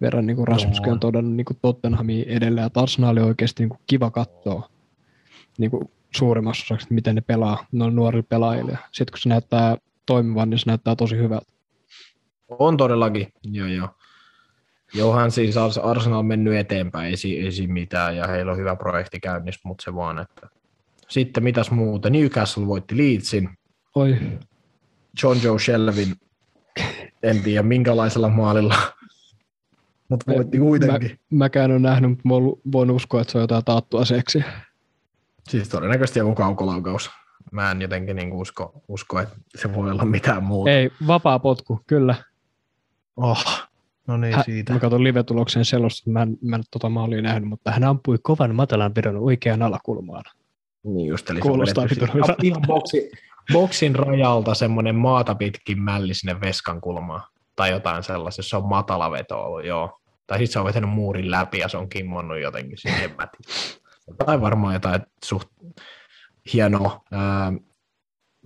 verran, niin kuin Rasmuskin on todennut niin kuin Tottenhamin edelleen, että Arsenal on oikeasti niin kuin kiva katsoa niin kuin suurimmassa osaksi, että miten ne pelaa noin nuorilla pelaajilla. Sitten kun se näyttää toimivan, niin se näyttää tosi hyvältä. On todellakin, joo joo. Johan siis Ars- Arsenal on mennyt eteenpäin, ei, si- ei siinä mitään, ja heillä on hyvä projekti käynnissä, mutta se vaan, että... Sitten mitäs muuta? Newcastle voitti Leedsin, Oi, John Joe Shelvin, en tiedä minkälaisella maalilla, mutta voitti kuitenkin. mäkään en nähnyt, mutta mä voin uskoa, että se on jotain taattua seksiä. Siis todennäköisesti joku kaukolaukaus. Mä en jotenkin niin usko, usko, että se voi olla mitään muuta. Ei, vapaa potku, kyllä. Oh, no niin Hä, siitä. mä katson live-tuloksen selosta, mä en, mä en tota maalia nähnyt, mutta hän ampui kovan matalan pidon oikeaan alakulmaan. Niin just, eli Kuulostaa se siitä- ihan boksi, boksin rajalta semmoinen maata pitkin mälli sinne veskan kulmaan. Tai jotain sellaista, se on matala veto ollut, joo. Tai sitten se on vetänyt muurin läpi ja se on kimmonnut jotenkin sinne, en mä tiedä. Tai varmaan jotain suht hienoa. Ää,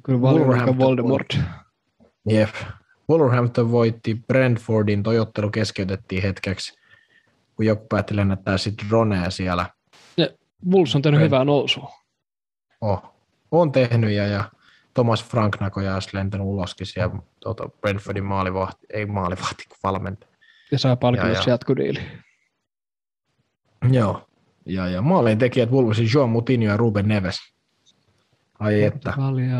Kyllä Wolverhampton Voldemort. Jep. Wolverhampton voitti Brentfordin, toi ottelu keskeytettiin hetkeksi, kun joku päätti lennättää sitten dronea siellä. Wolves on tehnyt Brent- hyvää nousua. Oh, on tehnyt ja, ja Thomas Frank näköjään olisi lentänyt uloskin siellä tuota, Brentfordin maalivahti, ei maalivahti, kun valmentaja. Ja saa Ja, palkinnossa ja. jatkudiili. Joo. Ja, ja maalin tekijät Wolvesin Joan Moutinho ja Ruben Neves. Ai että. Portugalia.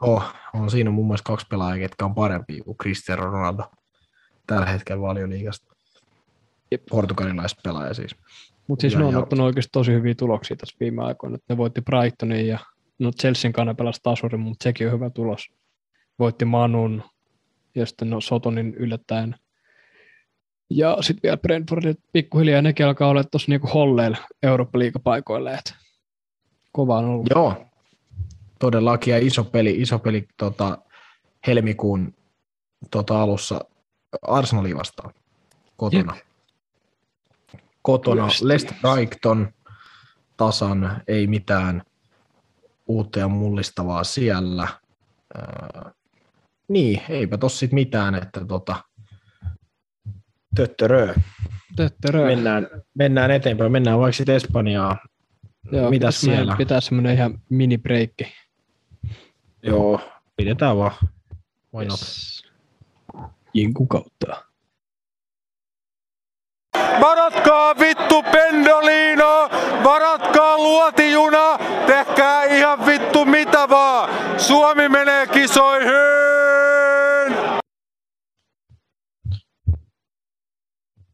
Oh, on siinä mun mielestä kaksi pelaajaa, ketkä on parempi kuin Cristiano Ronaldo tällä hetkellä valioliigasta. Jep. Portugalilaiset pelaaja siis. Mutta siis Ja- ne on ottanut oikeasti tosi hyviä tuloksia tässä viime aikoina. Ne voitti Brightonin ja no Chelsean kanssa pelasi tasurin, mutta sekin on hyvä tulos. Voitti Manun ja sitten no Sotonin yllättäen. Ja sitten vielä Brentfordit pikkuhiljaa nekin alkaa olla tuossa niinku holleilla Eurooppa-liigapaikoille. Et kova on ollut. Joo. Todellakin, ja iso peli, iso peli tota, helmikuun tota, alussa Arsenalia vastaan kotona. Kotona Just. Leicester Brighton tasan, ei mitään uutta ja mullistavaa siellä. Ää, niin, eipä tossa sit mitään, että tota, töttörö. Töttörö. Mennään, mennään eteenpäin, mennään vaikka sitten Espanjaa. Joo, Mitäs siellä? Pitää semmoinen ihan mini-breikki. Joo, pidetään vaan. Why not? Yes. Jinku kautta. Varatkaa vittu pendolino, varatkaa luotijuna, tehkää ihan vittu mitä vaan. Suomi menee kisoihin!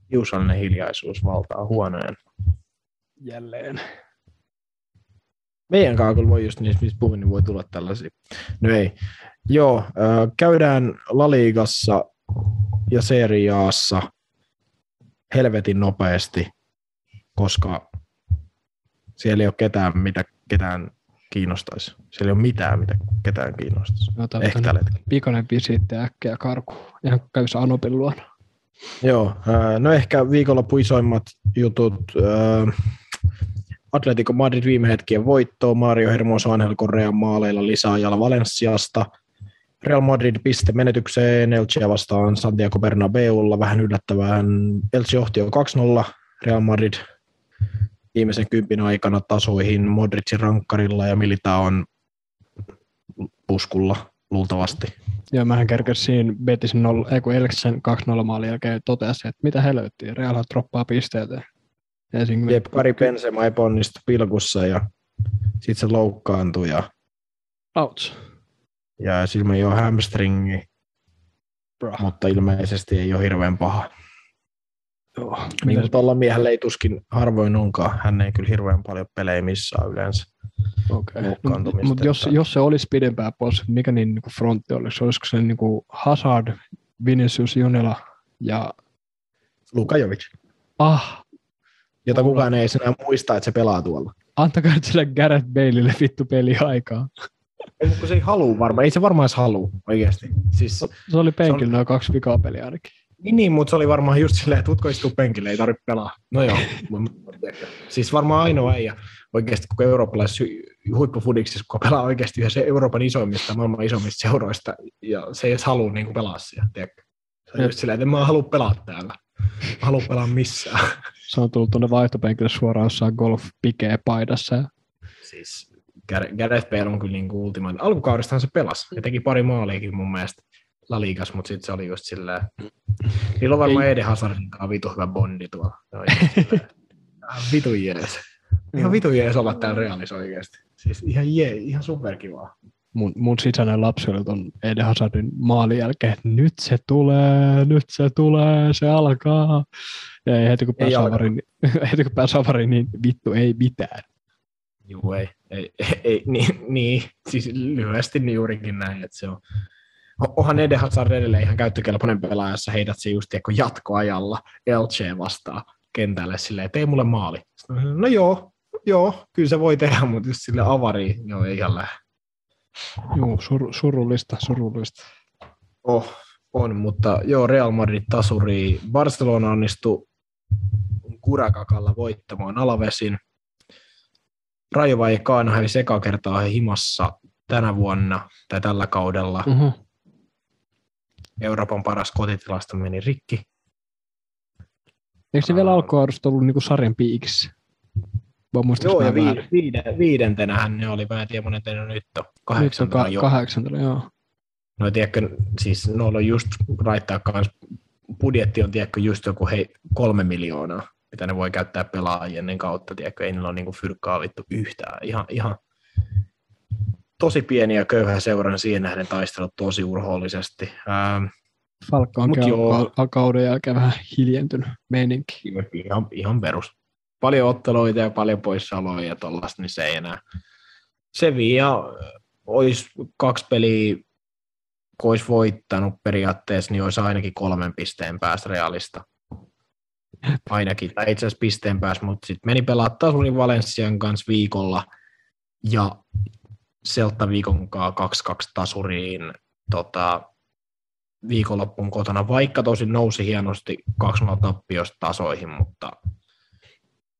Kiusallinen hiljaisuus valtaa huoneen. Jälleen. Meidän kaakalla voi just niistä, mistä puhuin, niin voi tulla tällaisia. No ei. Joo, äh, käydään La Ligassa ja Seriaassa helvetin nopeasti, koska siellä ei ole ketään, mitä ketään kiinnostaisi. Siellä ei ole mitään, mitä ketään kiinnostaisi. Otan Ehkä tällä hetkellä. pikainen visiitti äkkiä karku. Ihan kuin kävisi Anopin luona. Joo, no ehkä viikonloppu isoimmat jutut. ää, Atletico Madrid viime hetkien voitto, Mario Hermoso Angel Correa maaleilla lisäajalla Valenciasta. Real Madrid piste menetykseen Elche vastaan Santiago Bernabeulla. Vähän yllättävään. Elche johti jo 2-0. Real Madrid viimeisen kympin aikana tasoihin Modricin rankkarilla ja Milita on puskulla luultavasti. Ja mähän siinä Betisin 0, ei kun Elksen 2-0 maalin jälkeen totesi, että mitä helvettiä, Real droppaa pisteitä. Jep, Kari Benzema epäonnistui pilkussa ja sitten se loukkaantui ja, Ouch. ja silmä ei ole hamstringi, Bro. mutta ilmeisesti ei ole hirveän paha. Joo. Niin kuin tuolla miehellä ei tuskin harvoin onkaan. Hän ei kyllä hirveän paljon pelejä missään yleensä. Okei. loukkaantumista, Mutta jos, että- jos se olisi pidempään pois, mikä niin niinku frontti olisi? Olisiko se niinku Hazard, Vinicius Junila ja Luka Jovic, ah, jota kukaan ei enää muista, että se pelaa tuolla. antakaa nyt sille Gareth Baleille vittu peliaikaa. Ei, kun se ei halua varmaan. Ei se varmaan edes halua oikeasti. Siis, Se oli penkillä Se on- noin kaksi vikaa peliä ainakin. niin, niin, mutta se oli varmaan just silleen, että tutko istuu penkille, ei tarvitse pelaa. No joo. siis varmaan ainoa äijä oikeasti koko eurooppalaisessa huippufudiksessa, kuka pelaa oikeasti yhdessä Euroopan isoimmista, maailman isommista seuroista, ja se ei edes halua niin kuin, pelaa siellä, tiedätkö? Se on just silleen, että en mä halua pelaa täällä. Mä halua pelaa missään. Se on tullut tuonne vaihtopenkille suoraan jossain golf pikee paidassa. Ja siis Gar- Gareth Bale on kyllä niin kuin ultimaatio. Alkukaudestahan se pelasi ja teki pari maaliakin mun mielestä La Ligas, mutta sitten se oli just silleen, niillä on varmaan. Eden Hazardin kanssa vitu hyvä bondi tuolla. Vitu jees. Ihan vitu jees olla täällä realissa oikeasti. Siis ihan jee, ihan superkivaa. mun, mun sisäinen lapsi oli ton Eden Hazardin maalin jälkeen, että nyt se tulee, nyt se tulee, se alkaa. Ja ei heti kun Ei pääsi avariin, niin- heti kun pääsi avariin, niin vittu ei mitään. Juu, ei, ei, ei, ei niin, niin, siis lyhyesti niin juurikin näin, että se on, onhan Eden Hazard edelleen ihan käyttökelpoinen pelaaja, jos heität se just tiedätkö, jatkoajalla Elche vastaan kentälle silleen, tee mulle maali. Sitten No joo, joo, kyllä se voi tehdä, mutta just sille avariin, joo, ei ihan lähde. Juu, sur, surullista, surullista. Oh, on, mutta joo, Real Madrid tasuri. Barcelona onnistui Kurakakalla voittamaan Alavesin. Rajo Vallecano hävisi eka kertaa himassa tänä vuonna tai tällä kaudella. Uh-huh. Euroopan paras kotitilasto meni rikki. Eikö se vielä alkuaudesta ollut niinku sarjan piikissä? Joo, ja väärin? vi- viide, viidentenähän ne oli, mä en tiedä monen teillä nyt on. Nyt on Kahdeksantena ka- kahdeksantena, joo. No tiedätkö, siis noilla on just raittaa kans, budjetti on tiedätkö just joku hei, kolme miljoonaa, mitä ne voi käyttää pelaajien ennen kautta, tiedätkö, ei niillä ole niinku fyrkkaa vittu yhtään. Ihan, ihan tosi pieni ja köyhä seuran siihen nähden taistellut tosi urhoollisesti. Ähm, Falkka on ka- kauden jälkeen vähän hiljentynyt meininki. ihan, ihan perus. Paljon otteluita ja paljon poissaoloja ja tollaista, niin se ei enää. Sevilla olisi kaksi peliä, kun olisi voittanut periaatteessa, niin olisi ainakin kolmen pisteen päästä realista. Ainakin, tai itse asiassa pisteen päässä, mutta sitten meni pelaa tasurin Valenssian kanssa viikolla, ja Selta viikon 2-2 tasuriin tota, viikonloppuun kotona, vaikka tosi nousi hienosti 2-0 tappiosta tasoihin, mutta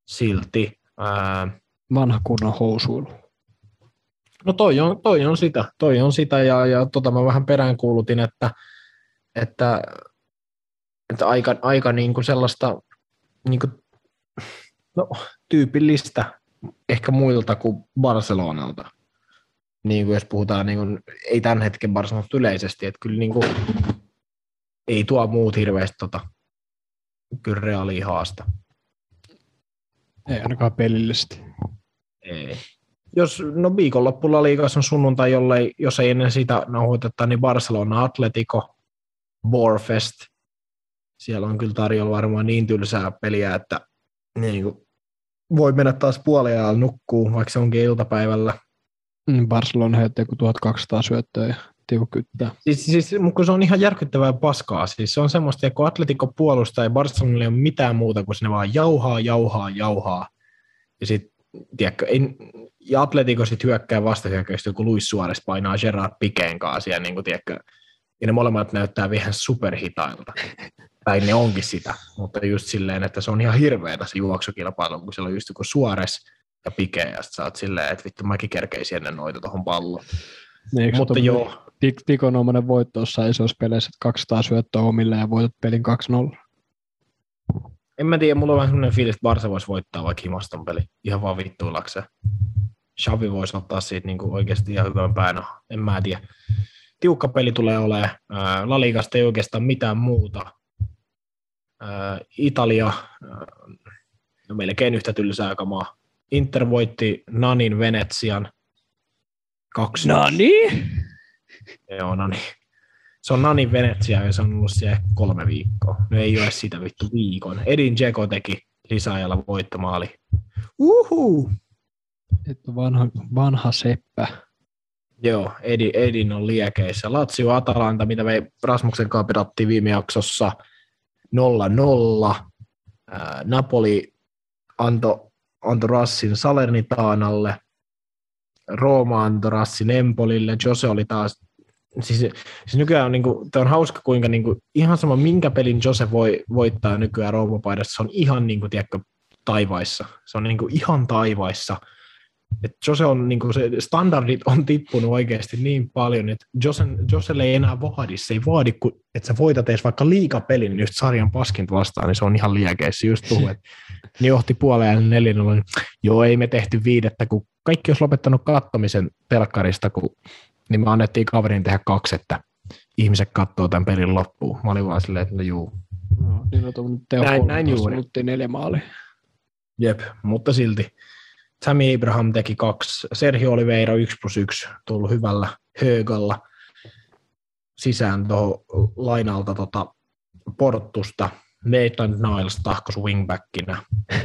silti. Ää, Vanha kunnon housuilu. No toi on, toi on sitä, toi on sitä ja, ja tota mä vähän peräänkuulutin, että, että, että aika, aika niin kuin sellaista niin kuin, no, tyypillistä ehkä muilta kuin Barcelonalta. Niin kuin jos puhutaan, niin kuin, ei tämän hetken Barcelonasta yleisesti, että kyllä niin kuin, ei tuo muut hirveästi tota, kyllä reaalia haasta. Ei ainakaan pelillisesti. Ei. Jos, no viikonloppulla liikas on sunnuntai, jollei, jos ei ennen sitä nauhoiteta, niin Barcelona Atletico, Borfest. Siellä on kyllä tarjolla varmaan niin tylsää peliä, että niin kuin, voi mennä taas puoliajalla nukkuu, vaikka se onkin iltapäivällä. Mm, Barcelona heitti joku 1200 syöttöä ja tiukyttää. Siis, siis kun se on ihan järkyttävää paskaa. Siis se on semmoista, että kun Atletico puolustaa ja Barcelonalla ei ole mitään muuta kuin ne vaan jauhaa, jauhaa, jauhaa. Ja sitten, tiedätkö, ei, ja Atletico sitten hyökkää vastahyökkäystä, kun Luis Suarez painaa Gerard Pikeen kanssa siellä, niin kuin, tiedätkö, ja ne molemmat näyttää vähän superhitailta. Tai ne onkin sitä, mutta just silleen, että se on ihan hirveetä se juoksukilpailu, kun siellä on just joku Suarez ja Pike, ja sit sä oot silleen, että vittu mäkin kerkeisin ennen noita tuohon palloon. Niin, Mutta joo, Tik- tikonomainen voitto jossain isoissa peleissä, että 200 syöttöä omille ja voitat pelin 2-0. En mä tiedä, mulla on vähän sellainen fiilis, että Barca voisi voittaa vaikka himaston peli. Ihan vaan vittuillakseen. Xavi voisi ottaa siitä niin kuin oikeasti ihan hyvän päin. En mä tiedä. Tiukka peli tulee olemaan. La Ligasta ei oikeastaan mitään muuta. Italia, no melkein yhtä tylsää kamaa. Inter voitti Nanin Venetsian 2 No niin! Joo, niin. Se on Nanin Venetsia ja se on ollut siellä kolme viikkoa. No ei ole sitä vittu viikon. Edin Dzeko teki lisäajalla voittomaali. Uhu! Että vanha, vanha seppä. Joo, Edi, Edin on liekeissä. Lazio Atalanta, mitä me Rasmuksen kanssa pedattiin viime jaksossa 0-0. Ää, Napoli antoi anto Rassin Salernitaanalle. Rooma antoi Rassin Empolille. Jose oli taas siis, siis nykyään on, niin kuin, on hauska, kuinka niin kuin, ihan sama minkä pelin Jose voi voittaa nykyään Rooma-paidassa, se on ihan niin kuin, tiedätkö, taivaissa. Se on niin kuin, ihan taivaissa. Et Jose on, niin kuin, se standardit on tippunut oikeasti niin paljon, että Josen, Joselle ei enää vaadi. Se ei vaadi, kun, että sä voitat edes vaikka liikapelin, niin just sarjan paskinta vastaan, niin se on ihan liekeissä. Just puhuu, että ne johti puoleen neljän, niin joo, ei me tehty viidettä, kun kaikki olisi lopettanut kattomisen telkkarista, kun niin me annettiin kaverin tehdä kaksi, että ihmiset katsoo tämän pelin loppuun. Mä olin vaan silleen, että no juu. No, niin on Näin- näin, juuri. neljä maalia. Jep, mutta silti. Sami Abraham teki kaksi, Sergio Oliveira 1 plus 1, tullut hyvällä höögalla sisään tuohon lainalta tota porttusta. Maitland Niles tahkos wingbackinä.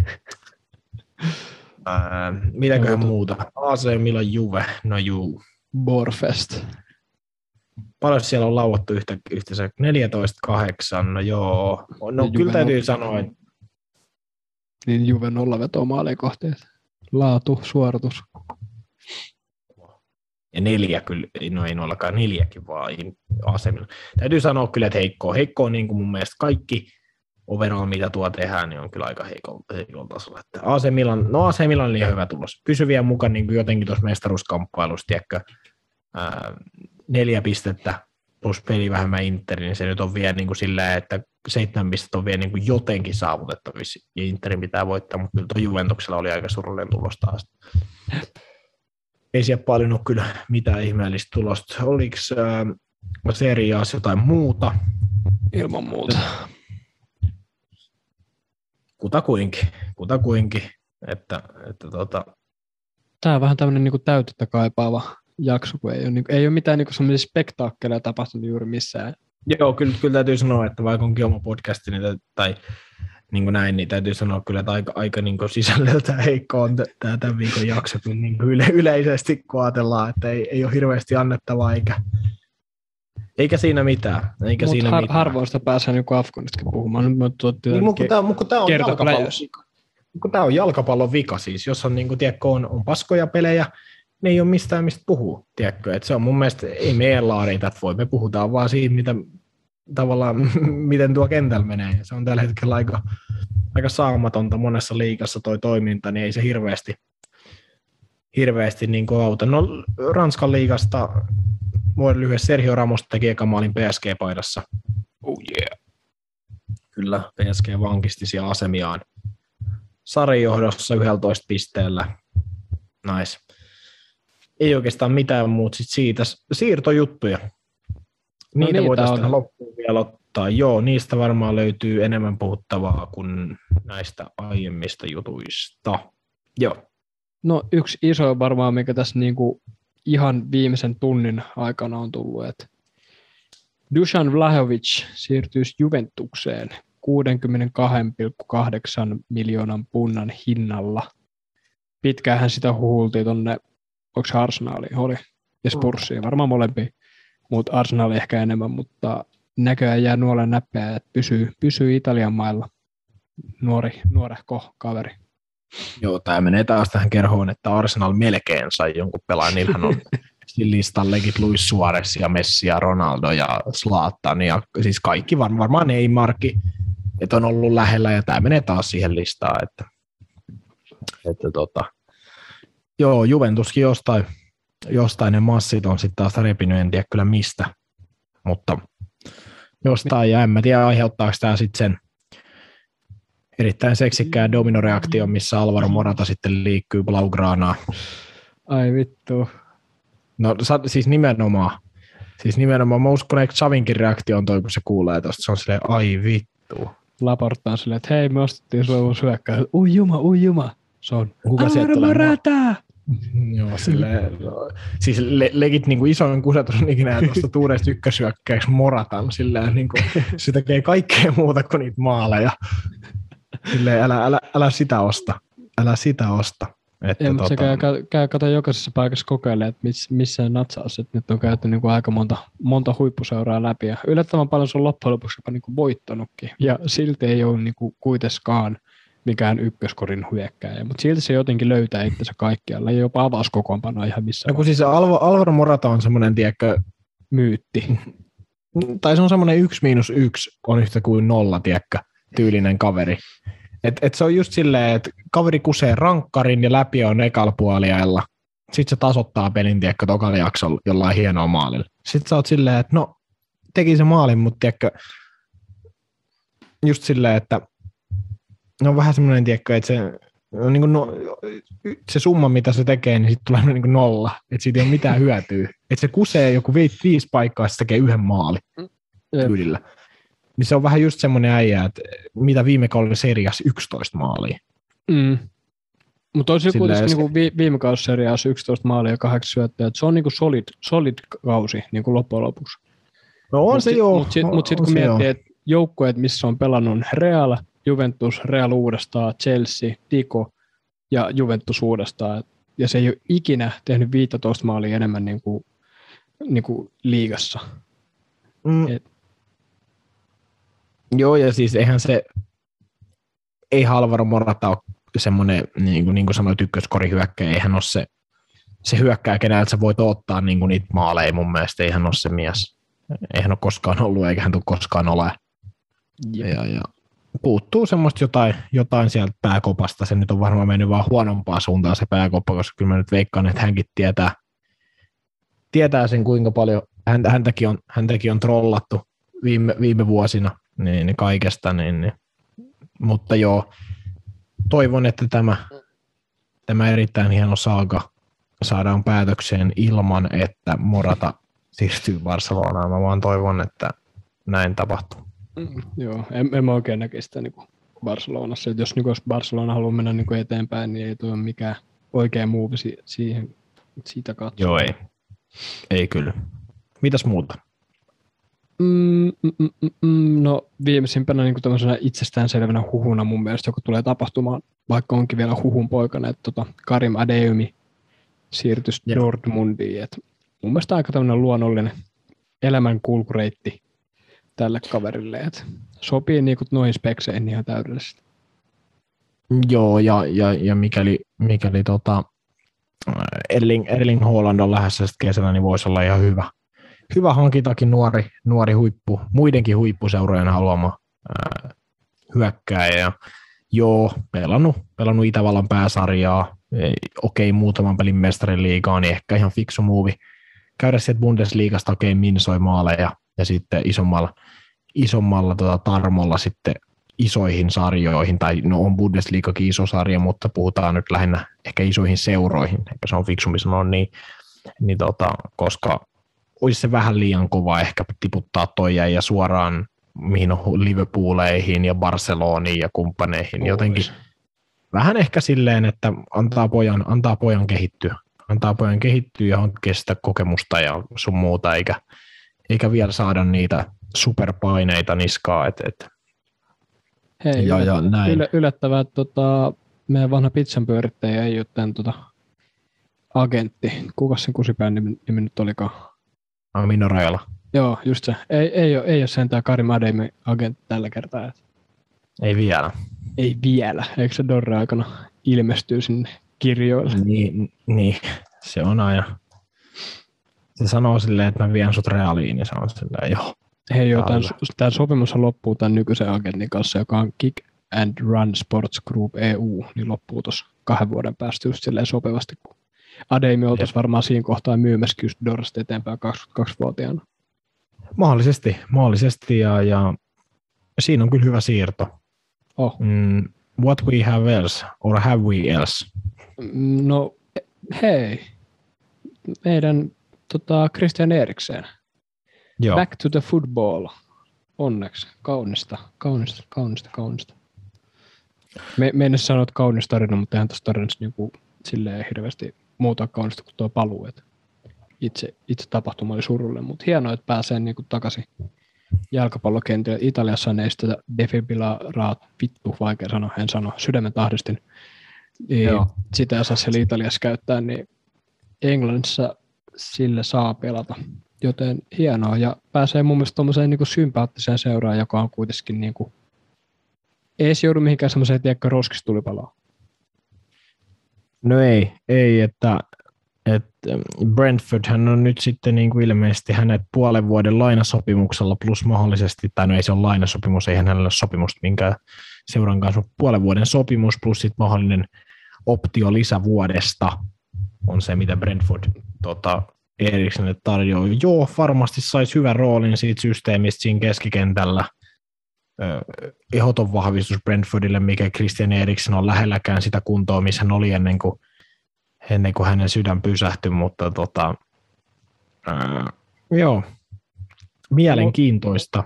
Ää, mitäköhän Joo, muuta? AC Milan Juve, no juu. Borfest. Paljon siellä on lauattu yhtä, yhteensä 14-8, no joo. No Ja kyllä täytyy on- sanoa, että Niin Juve nolla vetoa että Laatu, suoritus. ja neljä kyllä, no ei nollakaan neljäkin vaan asemilla. Täytyy sanoa kyllä, että heikko, heikko niin kuin mun mielestä kaikki overall, mitä tuo tehdään, niin on kyllä aika heikolla, tasolla. Että AC Milan, no AC Milan on liian hyvä tulos. Pysyviä mukaan niin kuin jotenkin tuossa mestaruuskamppailussa, tiedätkö, ää, neljä pistettä plus peli vähemmän Inter, niin se nyt on vielä niin kuin sillä, että seitsemän pistettä on vielä niin kuin jotenkin saavutettavissa, ja Interin pitää voittaa, mutta kyllä tuo Juventuksella oli aika surullinen tulos taas. Ei siellä paljon ole kyllä mitään ihmeellistä tulosta. Oliko äh, seriaassa jotain muuta? Ilman muuta. Kutakuinkin, kutakuinkin. Että, että tota, Tämä on vähän tämmöinen niin täytettä kaipaava jakso, kun ei ole, niin ei ole mitään niin semmoisia spektaakkeleja tapahtunut juuri missään. Joo, kyllä, kyllä täytyy sanoa, että vaikka onkin oma podcasti niin tai niin kuin näin, niin täytyy sanoa kyllä, että aika, aika niin kuin sisällöltä heikko on tämä tämän viikon jakso kyllä niin kuin yle, yleisesti, kun ajatellaan, että ei, ei ole hirveästi annettavaa, eikä, eikä siinä mitään. Eikä Mutta siinä har, mitään. harvoin sitä pääsee niin Afganistakin puhumaan. Nyt Niin, mutta tämä, mutta tämä on jalkapallon vika. Kun tämä on jalkapallon vika siis, jos on, niin kuin, tiedätkö, on, on paskoja pelejä, ne ei ole mistään mistä puhua, tiedätkö? Et se on mun mielestä, ei meidän laariin tätä voi, me puhutaan vaan siitä, mitä, tavallaan, miten tuo kentällä menee. Se on tällä hetkellä aika, aika saamatonta monessa liikassa toi toiminta, niin ei se hirveästi, hirveästi niin auta. No Ranskan liigasta voi lyhyesti Sergio Ramos teki eka maalin PSG-paidassa. Oh yeah. Kyllä, PSG vankisti siellä asemiaan. Sarjajohdossa 11 pisteellä. Nice. Ei oikeastaan mitään muuta sit siitä. Siirtojuttuja. Niitä, niitä voitaisiin on. loppuun vielä ottaa. Joo, niistä varmaan löytyy enemmän puhuttavaa kuin näistä aiemmista jutuista. Joo. No yksi iso varmaan, mikä tässä niinku ihan viimeisen tunnin aikana on tullut, että Dusan Vlahovic siirtyisi Juventukseen 62,8 miljoonan punnan hinnalla. Pitkäänhän sitä huhultiin tonne, onko se Arsenali, oli, ja Spursiin, varmaan molempia, mutta Arsenali ehkä enemmän, mutta näköjään jää nuolen näppejä, että pysyy, pysyy Italian mailla. Nuori, nuorehko kaveri. Joo, tämä menee taas tähän kerhoon, että Arsenal melkein sai jonkun pelaajan. Niillähän on sillä listallekin Luis Suarez ja Messi ja Ronaldo ja Zlatan ja siis kaikki var, varmaan ei markki, että on ollut lähellä ja tämä menee taas siihen listaan, että, että tota, joo, Juventuskin jostain, jostain ne massit on sitten taas repinyt, en tiedä kyllä mistä, mutta jostain, ja en mä tiedä aiheuttaako tämä sitten sen erittäin seksikkään dominoreaktio, missä Alvaro Morata sitten liikkyy Blaugraanaa. Ai vittu. No siis nimenomaan. Siis nimenomaan, mä uskon, että Xavinkin reaktio on toi, kun se kuulee tosta. Se on silleen, ai vittu. Laporta on silleen, että hei, me ostettiin sulle uusi hyökkäys. Ui juma, ui juma. Se on. Morata! Joo, silleen, no, siis le- legit niin kuin isoin kusetus on ikinä tuosta tuudesta ykkösyökkäyksi Moratan. Silleen, niin kuin, se tekee kaikkea muuta kuin niitä maaleja. Silleen, älä, älä, älä sitä osta. Älä sitä osta. Että, Ja, mutta se tota, käy, käy kato jokaisessa paikassa kokeilemaan, että miss, missä natsaus, että nyt on käyty niin kuin aika monta, monta huippuseuraa läpi ja yllättävän paljon se on loppujen lopuksi jopa niin kuin voittanutkin ja silti ei ole niin kuin kuitenkaan mikään ykköskorin hyökkääjä, mutta silti se jotenkin löytää itsensä kaikkialla ja jopa avauskokoonpanoa ihan missä no, kun siis Alvo, Alvaro Morata on semmoinen, tiedätkö, myytti. tai se on semmoinen yksi miinus yksi on yhtä kuin nolla, tiedätkö, tyylinen kaveri. Et, et se on just silleen, että kaveri kusee rankkarin ja läpi on ekalla puoliajalla. Sitten se tasoittaa pelin, tiedätkö, tokalla jaksolla jollain hienoa maalilla. Sitten sä oot silleen, että no, teki se maalin, mutta tiedätkö, just silleen, että ne on vähän semmoinen, tiedätkö, että se, on niin kuin no, se summa, mitä se tekee, niin sitten tulee niin kuin nolla. Että siitä ei ole mitään hyötyä. Että se kusee joku vi- viisi paikkaa, se tekee yhden maalin Jep. tyylillä. Niin se on vähän just semmoinen äijä, että mitä viime kaudella serias 11 maalia. Mm. Mutta olisi kuitenkin se- niinku vi, viime kausseriaassa 11 maalia ja 8 syöttöä, se on niinku solid, solid kausi niinku loppujen lopuksi. No on Mut se sit- joo. Mutta sitten on- mut sit, kun miettii, että joukkueet, missä on pelannut Real, Juventus, Real uudestaan, Chelsea, Tico ja Juventus uudestaan, ja se ei ole ikinä tehnyt 15 maalia enemmän niin kuin, niin kuin liigassa. Mm. et- Joo, ja siis eihän se, ei Alvaro Morata ole semmoinen, niin kuin, niin kuin sanoit, ykköskorihyökkäjä, eihän ole se, se hyökkää, keneltä sä voit ottaa niin kuin niitä maaleja mun mielestä, eihän ole se mies. Eihän ole koskaan ollut, eikä hän tule koskaan ole. Ja, ja puuttuu semmoista jotain, jotain sieltä pääkopasta. Se nyt on varmaan mennyt vaan huonompaa suuntaan se pääkoppa, koska kyllä mä nyt veikkaan, että hänkin tietää, tietää sen, kuinka paljon häntä, häntäkin, on, häntäkin on trollattu viime, viime vuosina niin, niin kaikesta. Niin, niin. Mutta joo, toivon, että tämä, tämä erittäin hieno saaga saadaan päätökseen ilman, että Morata siirtyy Barcelonaan. Mä vaan toivon, että näin tapahtuu. Mm, joo, en, en mä oikein näkisi sitä niin Barcelonassa. Et jos, niin jos Barcelona haluaa mennä niin eteenpäin, niin ei tuo mikään oikea muuvi si- siihen siitä katsoa. Joo, ei. Ei kyllä. Mitäs muuta? Mm, mm, mm, mm, mm, no viimeisimpänä niin tämmöisenä itsestäänselvänä huhuna mun mielestä, joka tulee tapahtumaan, vaikka onkin vielä huhun poikana, että tota Karim Adeyemi siirtyisi. Dortmundiin. Et mun mielestä aika tämmöinen luonnollinen elämän kulkureitti tälle kaverille. Et sopii niin noihin spekseihin ihan täydellisesti. Joo, ja, ja, ja mikäli, mikäli tota, Erling, Erling Haaland on lähdössä kesällä, niin voisi olla ihan hyvä, hyvä hankintakin nuori, nuori huippu, muidenkin huippuseurojen haluama ää, hyökkääjä. Ja joo, pelannut, pelannut Itävallan pääsarjaa, ei, okei, muutaman pelin mestarin liigaa, niin ehkä ihan fiksu muuvi käydä sieltä Bundesliigasta okei minsoi maaleja ja sitten isommalla, isommalla tota, tarmolla sitten isoihin sarjoihin, tai no on Bundesliigakin iso sarja, mutta puhutaan nyt lähinnä ehkä isoihin seuroihin, ehkä se on fiksumpi sanoa niin, niin tota, koska olisi se vähän liian kova ehkä tiputtaa toi ja suoraan mihin on Liverpooleihin ja Barceloniin ja kumppaneihin, jotenkin vähän ehkä silleen, että antaa pojan, antaa pojan kehittyä, antaa pojan kehittyä ja hankkia sitä kokemusta ja sun muuta, eikä, eikä vielä saada niitä superpaineita niskaa, että et, Hei, ja, ja näin. Yl- yllättävää, että tota, meidän vanha pizzan pyörittäjä ei ole tämän tota, agentti. Kuka sen kusipään nimi, nimi nyt olikaan? Mino Rajala. Joo, just se. Ei, ei, ole, ei ole sentään Karim Ademi agentti tällä kertaa. Että... Ei vielä. Ei vielä. Eikö se Dorre aikana ilmestyy sinne kirjoille? Niin, niin. se on aina. Se sanoo silleen, että mä vien sut reaaliin, ja se on silleen, joo. Hei joo, tämän, tämä sopimus loppuu tämän nykyisen agentin kanssa, joka on Kick and Run Sports Group EU, niin loppuu tuossa kahden vuoden päästä just silleen sopivasti, kun Adeimi oltaisiin varmaan siinä kohtaa myymässä just Dorsta eteenpäin 22-vuotiaana. Mahdollisesti, mahdollisesti ja, ja siinä on kyllä hyvä siirto. Oh. Mm, what we have else, or have we else? Mm, no, hei, meidän tota, Christian Eriksen – Joo. Back to the football. Onneksi. Kaunista, kaunista, kaunista, kaunista. Me, me en sanoa, että kaunis tarina, mutta eihän tuossa tarinassa niinku, silleen hirveästi muuta kaunista kuin tuo paluu. Et itse, itse tapahtuma oli surullinen, mutta hienoa, että pääsee niinku takaisin jalkapallokentille. Italiassa ei sitä defibrillaraa, vittu, vaikea sanoa, en sano, sydämen tahdistin. Niin sitä ei saa siellä Italiassa käyttää, niin Englannissa sille saa pelata joten hienoa. Ja pääsee mun mielestä tuommoiseen niin sympaattiseen seuraan, joka on kuitenkin niin kuin, ei se joudu mihinkään semmoiseen, tiedätkö, roskistulipaloon. No ei, ei, että, että Brentford hän on nyt sitten niin kuin ilmeisesti hänet puolen vuoden lainasopimuksella plus mahdollisesti, tai no ei se ole lainasopimus, eihän hänellä ole sopimusta minkään seuran kanssa, puolen vuoden sopimus plus sitten mahdollinen optio lisävuodesta on se, mitä Brentford tota, Eriksenille tarjoaa. Joo, varmasti saisi hyvän roolin siitä systeemistä siinä keskikentällä. Ehdoton vahvistus Brentfordille, mikä Christian Eriksen on lähelläkään sitä kuntoa, missä hän oli ennen kuin, ennen kuin hänen sydän pysähtyi, mutta tota, ää, joo, mielenkiintoista.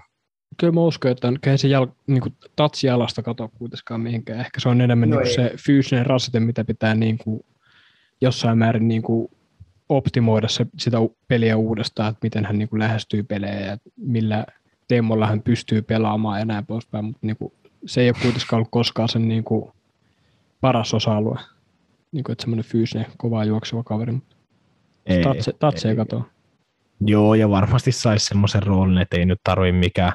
Kyllä mä uskon, että ei se jal, niin kuin, tatsi jalasta katoa kuitenkaan mihinkään. Ehkä se on enemmän no niin se fyysinen rasite, mitä pitää niin kuin, jossain määrin niin kuin, optimoida se, sitä peliä uudestaan, että miten hän niin kuin lähestyy pelejä ja millä teemolla hän pystyy pelaamaan ja näin poispäin, mutta niin kuin, se ei ole kuitenkaan ollut koskaan sen niin kuin paras osa-alue. Niin kuin, että semmoinen fyysinen, kovaa juokseva kaveri, ei, tatse, tatse ei, katoa. Joo, ja varmasti saisi semmoisen roolin, että ei nyt tarvi mikään,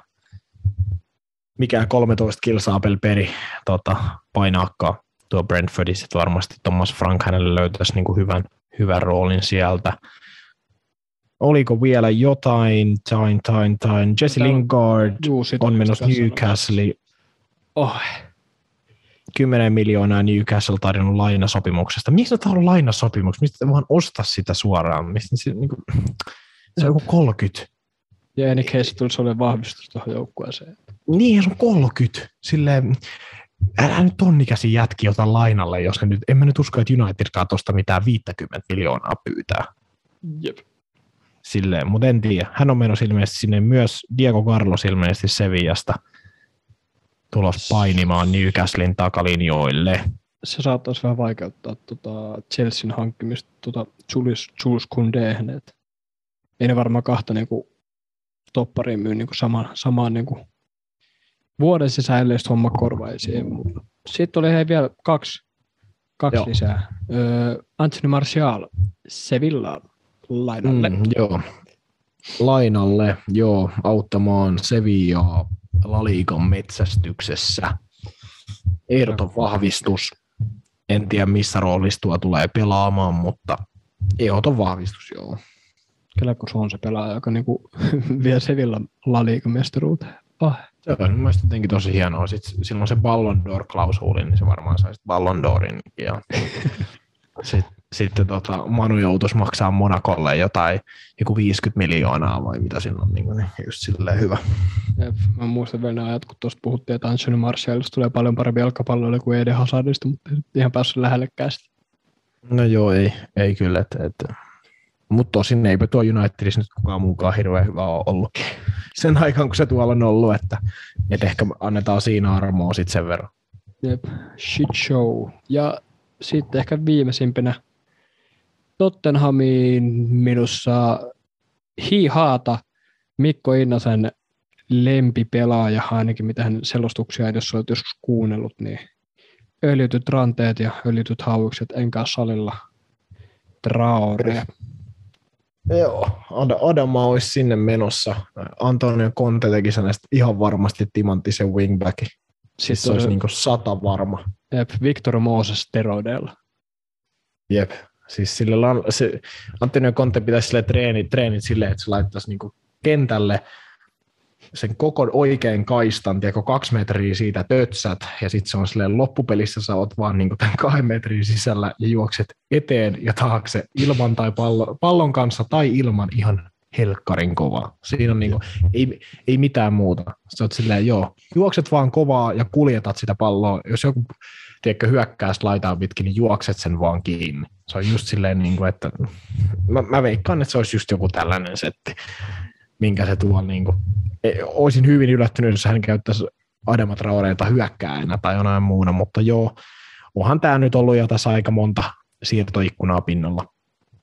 mikään 13 kilsaa peri tota, painaakaan tuo Brentfordissa, että varmasti Thomas Frank hänelle löytäisi niin kuin hyvän, hyvän roolin sieltä. Oliko vielä jotain, tain, tain, tain. Jesse Tämä Lingard juu, on menossa Newcastle. Oh. 10 miljoonaa Newcastle tarjonnut lainasopimuksesta. Mistä tämä on lainasopimus? Mistä vaan ostaa sitä suoraan? Mistä se, niin kuin, se on joku 30. Ja Enik Heistä tulisi olemaan vahvistus tuohon joukkueeseen. Niin, se on 30. Silleen, älä nyt tonnikäsi jätki ota lainalle, jos nyt, en mä nyt usko, että Unitedkaan tuosta mitään 50 miljoonaa pyytää. Jep. Silleen, mutta en tiedä. Hän on menossa ilmeisesti sinne myös Diego Carlos ilmeisesti Sevillasta tulos painimaan Newcastlein takalinjoille. Se saattaisi vähän vaikeuttaa tuota Chelsean hankkimista tuota Julius, Jules Koundeen, että ei ne varmaan kahta niin kuin, toppariin myy niin kuin samaan, samaan niin kuin, vuoden sisällä homma korvaisi. Sitten oli hei vielä kaksi, kaksi joo. lisää. Öö, Anthony Martial Sevilla lainalle. Mm, joo. Lainalle, joo, auttamaan Sevillaa Laliikan metsästyksessä. Ehdoton vahvistus. En tiedä, missä roolissa tuo tulee pelaamaan, mutta ehdoton vahvistus, joo. Kyllä kun se on se pelaaja, joka niinku vie Sevilla La Liga-mestaruuteen. Oh. Se on mielestäni jotenkin tosi hienoa. Sitten silloin se Ballon d'Or-klausuuli, niin se varmaan saisi Ballon d'Orin. Ja sitten, sitten tota, Manu joutuisi maksaa Monakolle jotain joku 50 miljoonaa vai mitä siinä on, niin, kuin, niin just silleen hyvä. Jep. Mä muistan vielä ne ajat, kun tuosta puhuttiin, että Anthony Martialista tulee paljon parempi jalkapalloille kuin Eden Hazardista, mutta ei nyt ihan päässyt lähellekään sitä. No joo, ei, ei kyllä. Että, että. Mutta tosin eipä tuo Unitedissa nyt kukaan muukaan hirveän hyvä ole ollut sen aikaan, kun se tuolla on ollut, että, että ehkä annetaan siinä armoa sitten sen verran. Jep, shit show. Ja sitten ehkä viimeisimpänä Tottenhamiin minussa hiihaata Mikko Innasen lempipelaaja, ainakin mitä hän selostuksia, jos olet joskus kuunnellut, niin öljytyt ranteet ja öljytyt hauikset enkä salilla Traore. Joo, Ad- Adama olisi sinne menossa. Antonio Conte teki hänestä ihan varmasti timanttisen wingbackin. Siis se olisi niin sata varma. Jep, Victor Moses steroideilla. Jep. Siis sille lan, se, Antonio Conte pitäisi sille treenit, treenit silleen, että se laittaisi niin kentälle sen koko oikein kaistan, tiedätkö, kaksi metriä siitä tötsät, ja sitten se on silleen loppupelissä sä oot vaan niin tämän kahden metrin sisällä ja juokset eteen ja taakse ilman tai pallo, pallon kanssa tai ilman ihan helkkarin kovaa. Siinä on niin kuin, ei, ei mitään muuta. Sä oot silleen, joo, juokset vaan kovaa ja kuljetat sitä palloa. Jos joku tiedätkö, hyökkää laitaa pitkin, niin juokset sen vaan kiinni. Se on just silleen, niin kuin, että mä, mä veikkaan, että se olisi just joku tällainen setti, minkä se tuo niin kuin, e, olisin hyvin yllättynyt, jos hän käyttäisi Adama Traoreita hyökkääjänä tai jonain muuna, mutta joo, onhan tämä nyt ollut jo tässä aika monta siirtoikkunaa pinnalla.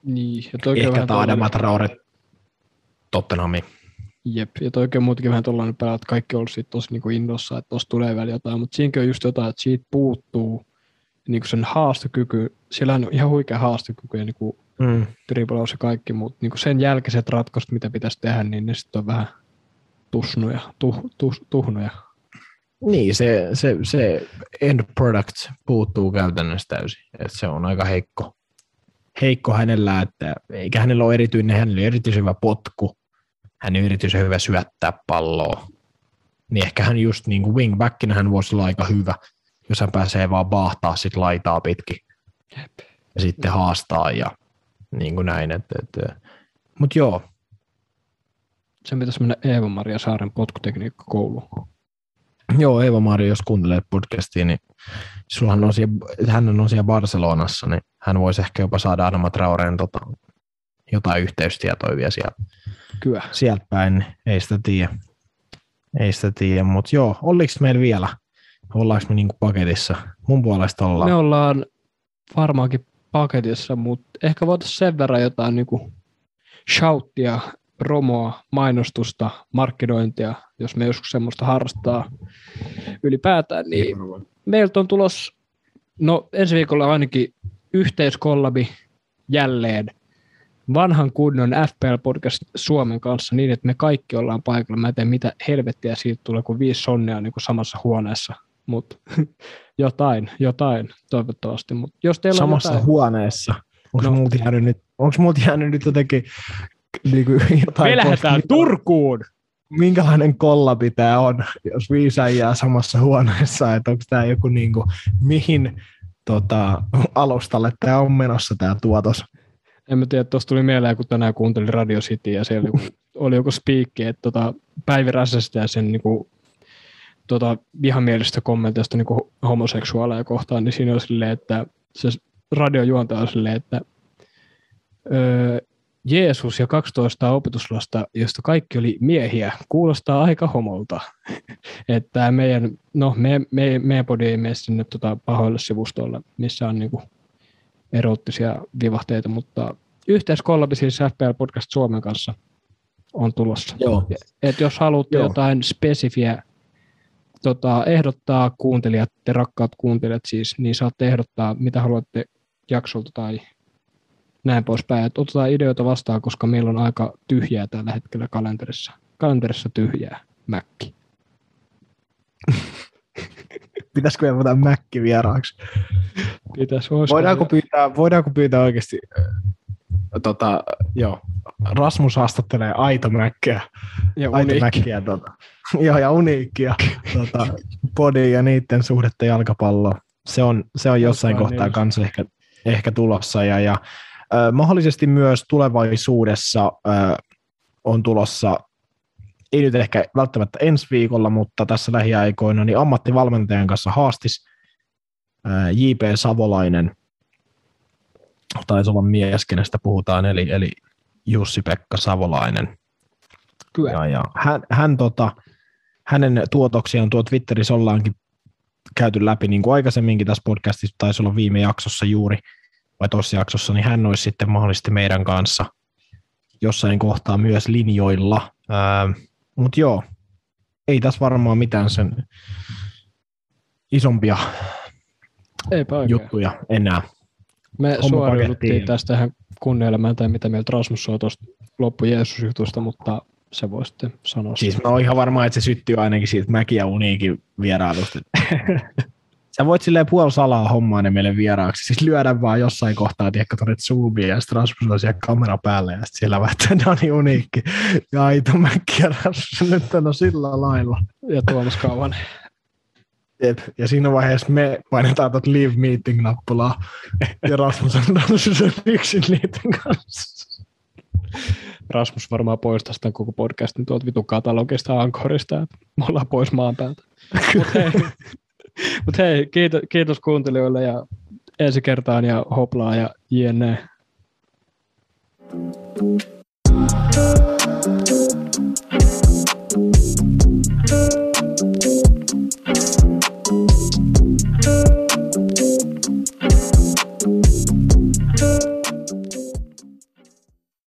Niin, ja Ehkä tämä Adama Traore Tottenhami. Jep, ja toikin muutenkin vähän tuollainen pelaa, että kaikki on ollut siitä tosi niin innossa, että tuossa tulee vielä jotain, mutta siinäkin on just jotain, että siitä puuttuu niin kuin sen haastokyky, siellä on ihan huikea haastokyky ja niin kuin mm. triplaus ja kaikki, mutta niin kuin sen jälkeiset ratkaisut, mitä pitäisi tehdä, niin ne sitten on vähän tusnuja, tuh, tuh, tuhnuja. Niin, se, se, se end product puuttuu käytännössä täysin. Et se on aika heikko, heikko hänellä, että eikä hänellä ole erityinen, hänellä on erityisen hyvä potku, hän on erityisen hyvä syöttää palloa. Niin ehkä hän just niin kuin wingbackinä hän voisi olla aika hyvä, jos hän pääsee vaan baahtaa sit laitaa pitkin. Ja sitten haastaa ja niin kuin näin. Että, että. Mutta joo. Se pitäisi mennä Eeva-Maria Saaren potkutekniikkakouluun. Joo, Eeva-Maria, jos kuuntelee podcastia, niin sullahan on siellä, hän on siellä Barcelonassa, niin hän voisi ehkä jopa saada Adama Traoreen tota, jotain yhteystietoja vielä siellä, Kyllä. sieltä päin, niin ei sitä tiedä. Ei sitä tiedä, mutta joo, oliko meillä vielä? Ollaanko me niinku paketissa? Mun puolesta ollaan. Me ollaan varmaankin paketissa, mutta ehkä voitaisiin sen verran jotain niinku shouttia, promoa, mainostusta, markkinointia, jos me joskus semmoista harrastaa ylipäätään, niin meiltä on tulos, no ensi viikolla ainakin yhteiskollabi jälleen vanhan kunnon FPL-podcast Suomen kanssa niin, että me kaikki ollaan paikalla. Mä en tiedä, mitä helvettiä siitä tulee, kun viisi sonnia niin kuin samassa huoneessa, mutta jotain, jotain toivottavasti. Mut jos teillä Samassa on jotain, huoneessa. Onko No. multa jäänyt nyt, onks multa jäänyt nyt jotenkin niin kuin jotain me lähdetään pois- Turkuun! minkälainen kollabi tämä on, jos viisi äijää samassa huoneessa, että onko tämä joku niin kuin, mihin tota, alustalle tämä on menossa tämä tuotos. En mä tiedä, tuossa tuli mieleen, kun tänään kuuntelin Radio City ja siellä oli, oli joku spiikki, että tota, Päivi Räsästä ja sen niinku, tota, vihamielistä kommenteista niinku homoseksuaaleja kohtaan, niin siinä on silleen, että se radiojuontaja on silleen, että öö, Jeesus ja 12 opetuslasta, josta kaikki oli miehiä, kuulostaa aika homolta. että meidän, no me, me, meidän podi ei mene sinne tota pahoille sivustoille, missä on niinku erottisia vivahteita, mutta yhteiskollabi siis FPL Podcast Suomen kanssa on tulossa. Joo. Et jos haluatte Joo. jotain spesifiä tota, ehdottaa kuuntelijat, te rakkaat kuuntelijat siis, niin saatte ehdottaa, mitä haluatte jaksolta tai näin poispäin. Et otetaan ideoita vastaan, koska meillä on aika tyhjää tällä hetkellä kalenterissa. Kalenterissa tyhjää, mäkki. Pitäisikö me ottaa Mäkki vieraaksi? Pitäis, Voidaanko pyytää, voidaanko pyytää oikeasti, tota, joo, Rasmus haastattelee Aito Mäkkiä, ja Aito uniikki. Mäkkiä, tota, joo, ja Uniikkia, tota, Podi ja niiden suhdetta jalkapalloon. Se on, se on jossain Alkaa kohtaa neljäs. kanssa ehkä, ehkä tulossa, ja, ja äh, mahdollisesti myös tulevaisuudessa äh, on tulossa, ei nyt ehkä välttämättä ensi viikolla, mutta tässä lähiaikoina, niin ammattivalmentajan kanssa haastis ää, J.P. Savolainen, taisi olla mies, kenestä puhutaan, eli, eli Jussi-Pekka Savolainen. Kyllä. Ja, ja hän, hän tota, hänen tuotoksiaan tuo Twitterissä ollaankin käyty läpi, niin kuin aikaisemminkin tässä podcastissa taisi olla viime jaksossa juuri, vai tuossa jaksossa, niin hän olisi sitten mahdollisesti meidän kanssa jossain kohtaa myös linjoilla. Mutta joo, ei tässä varmaan mitään sen isompia Eipä oikein. juttuja enää. Me suoriuduttiin tästä ihan kunnielemaan, tai mitä mieltä Rasmus on tuosta loppu Jeesus-jutusta, mutta se voi sitten sanoa. Siis mä oon ihan varma, että se syttyy ainakin siitä Mäki ja Uniikin vierailusta. Sä voit silleen puoli salaa hommaa ne meille vieraaksi. Siis lyödä vaan jossain kohtaa, tiedätkö, tuonne Zoomiin ja sitten Rasmus on siellä kamera päällä ja sitten siellä väittää Dani Uniikki ja Aito Mäkki ja Rasmus nyt on sillä lailla. Ja Tuomas Kauhan. Jep. Ja siinä vaiheessa me painetaan tuot leave meeting-nappulaa ja Rasmus on on yksin niiden kanssa. Rasmus varmaan poistaa tämän koko podcastin tuolta vitun katalogista Ankorista, että me ollaan pois maan päältä. Mutta hei, mut hei kiitos, kiitos kuuntelijoille ja ensi kertaan ja hoplaa ja jne. Thank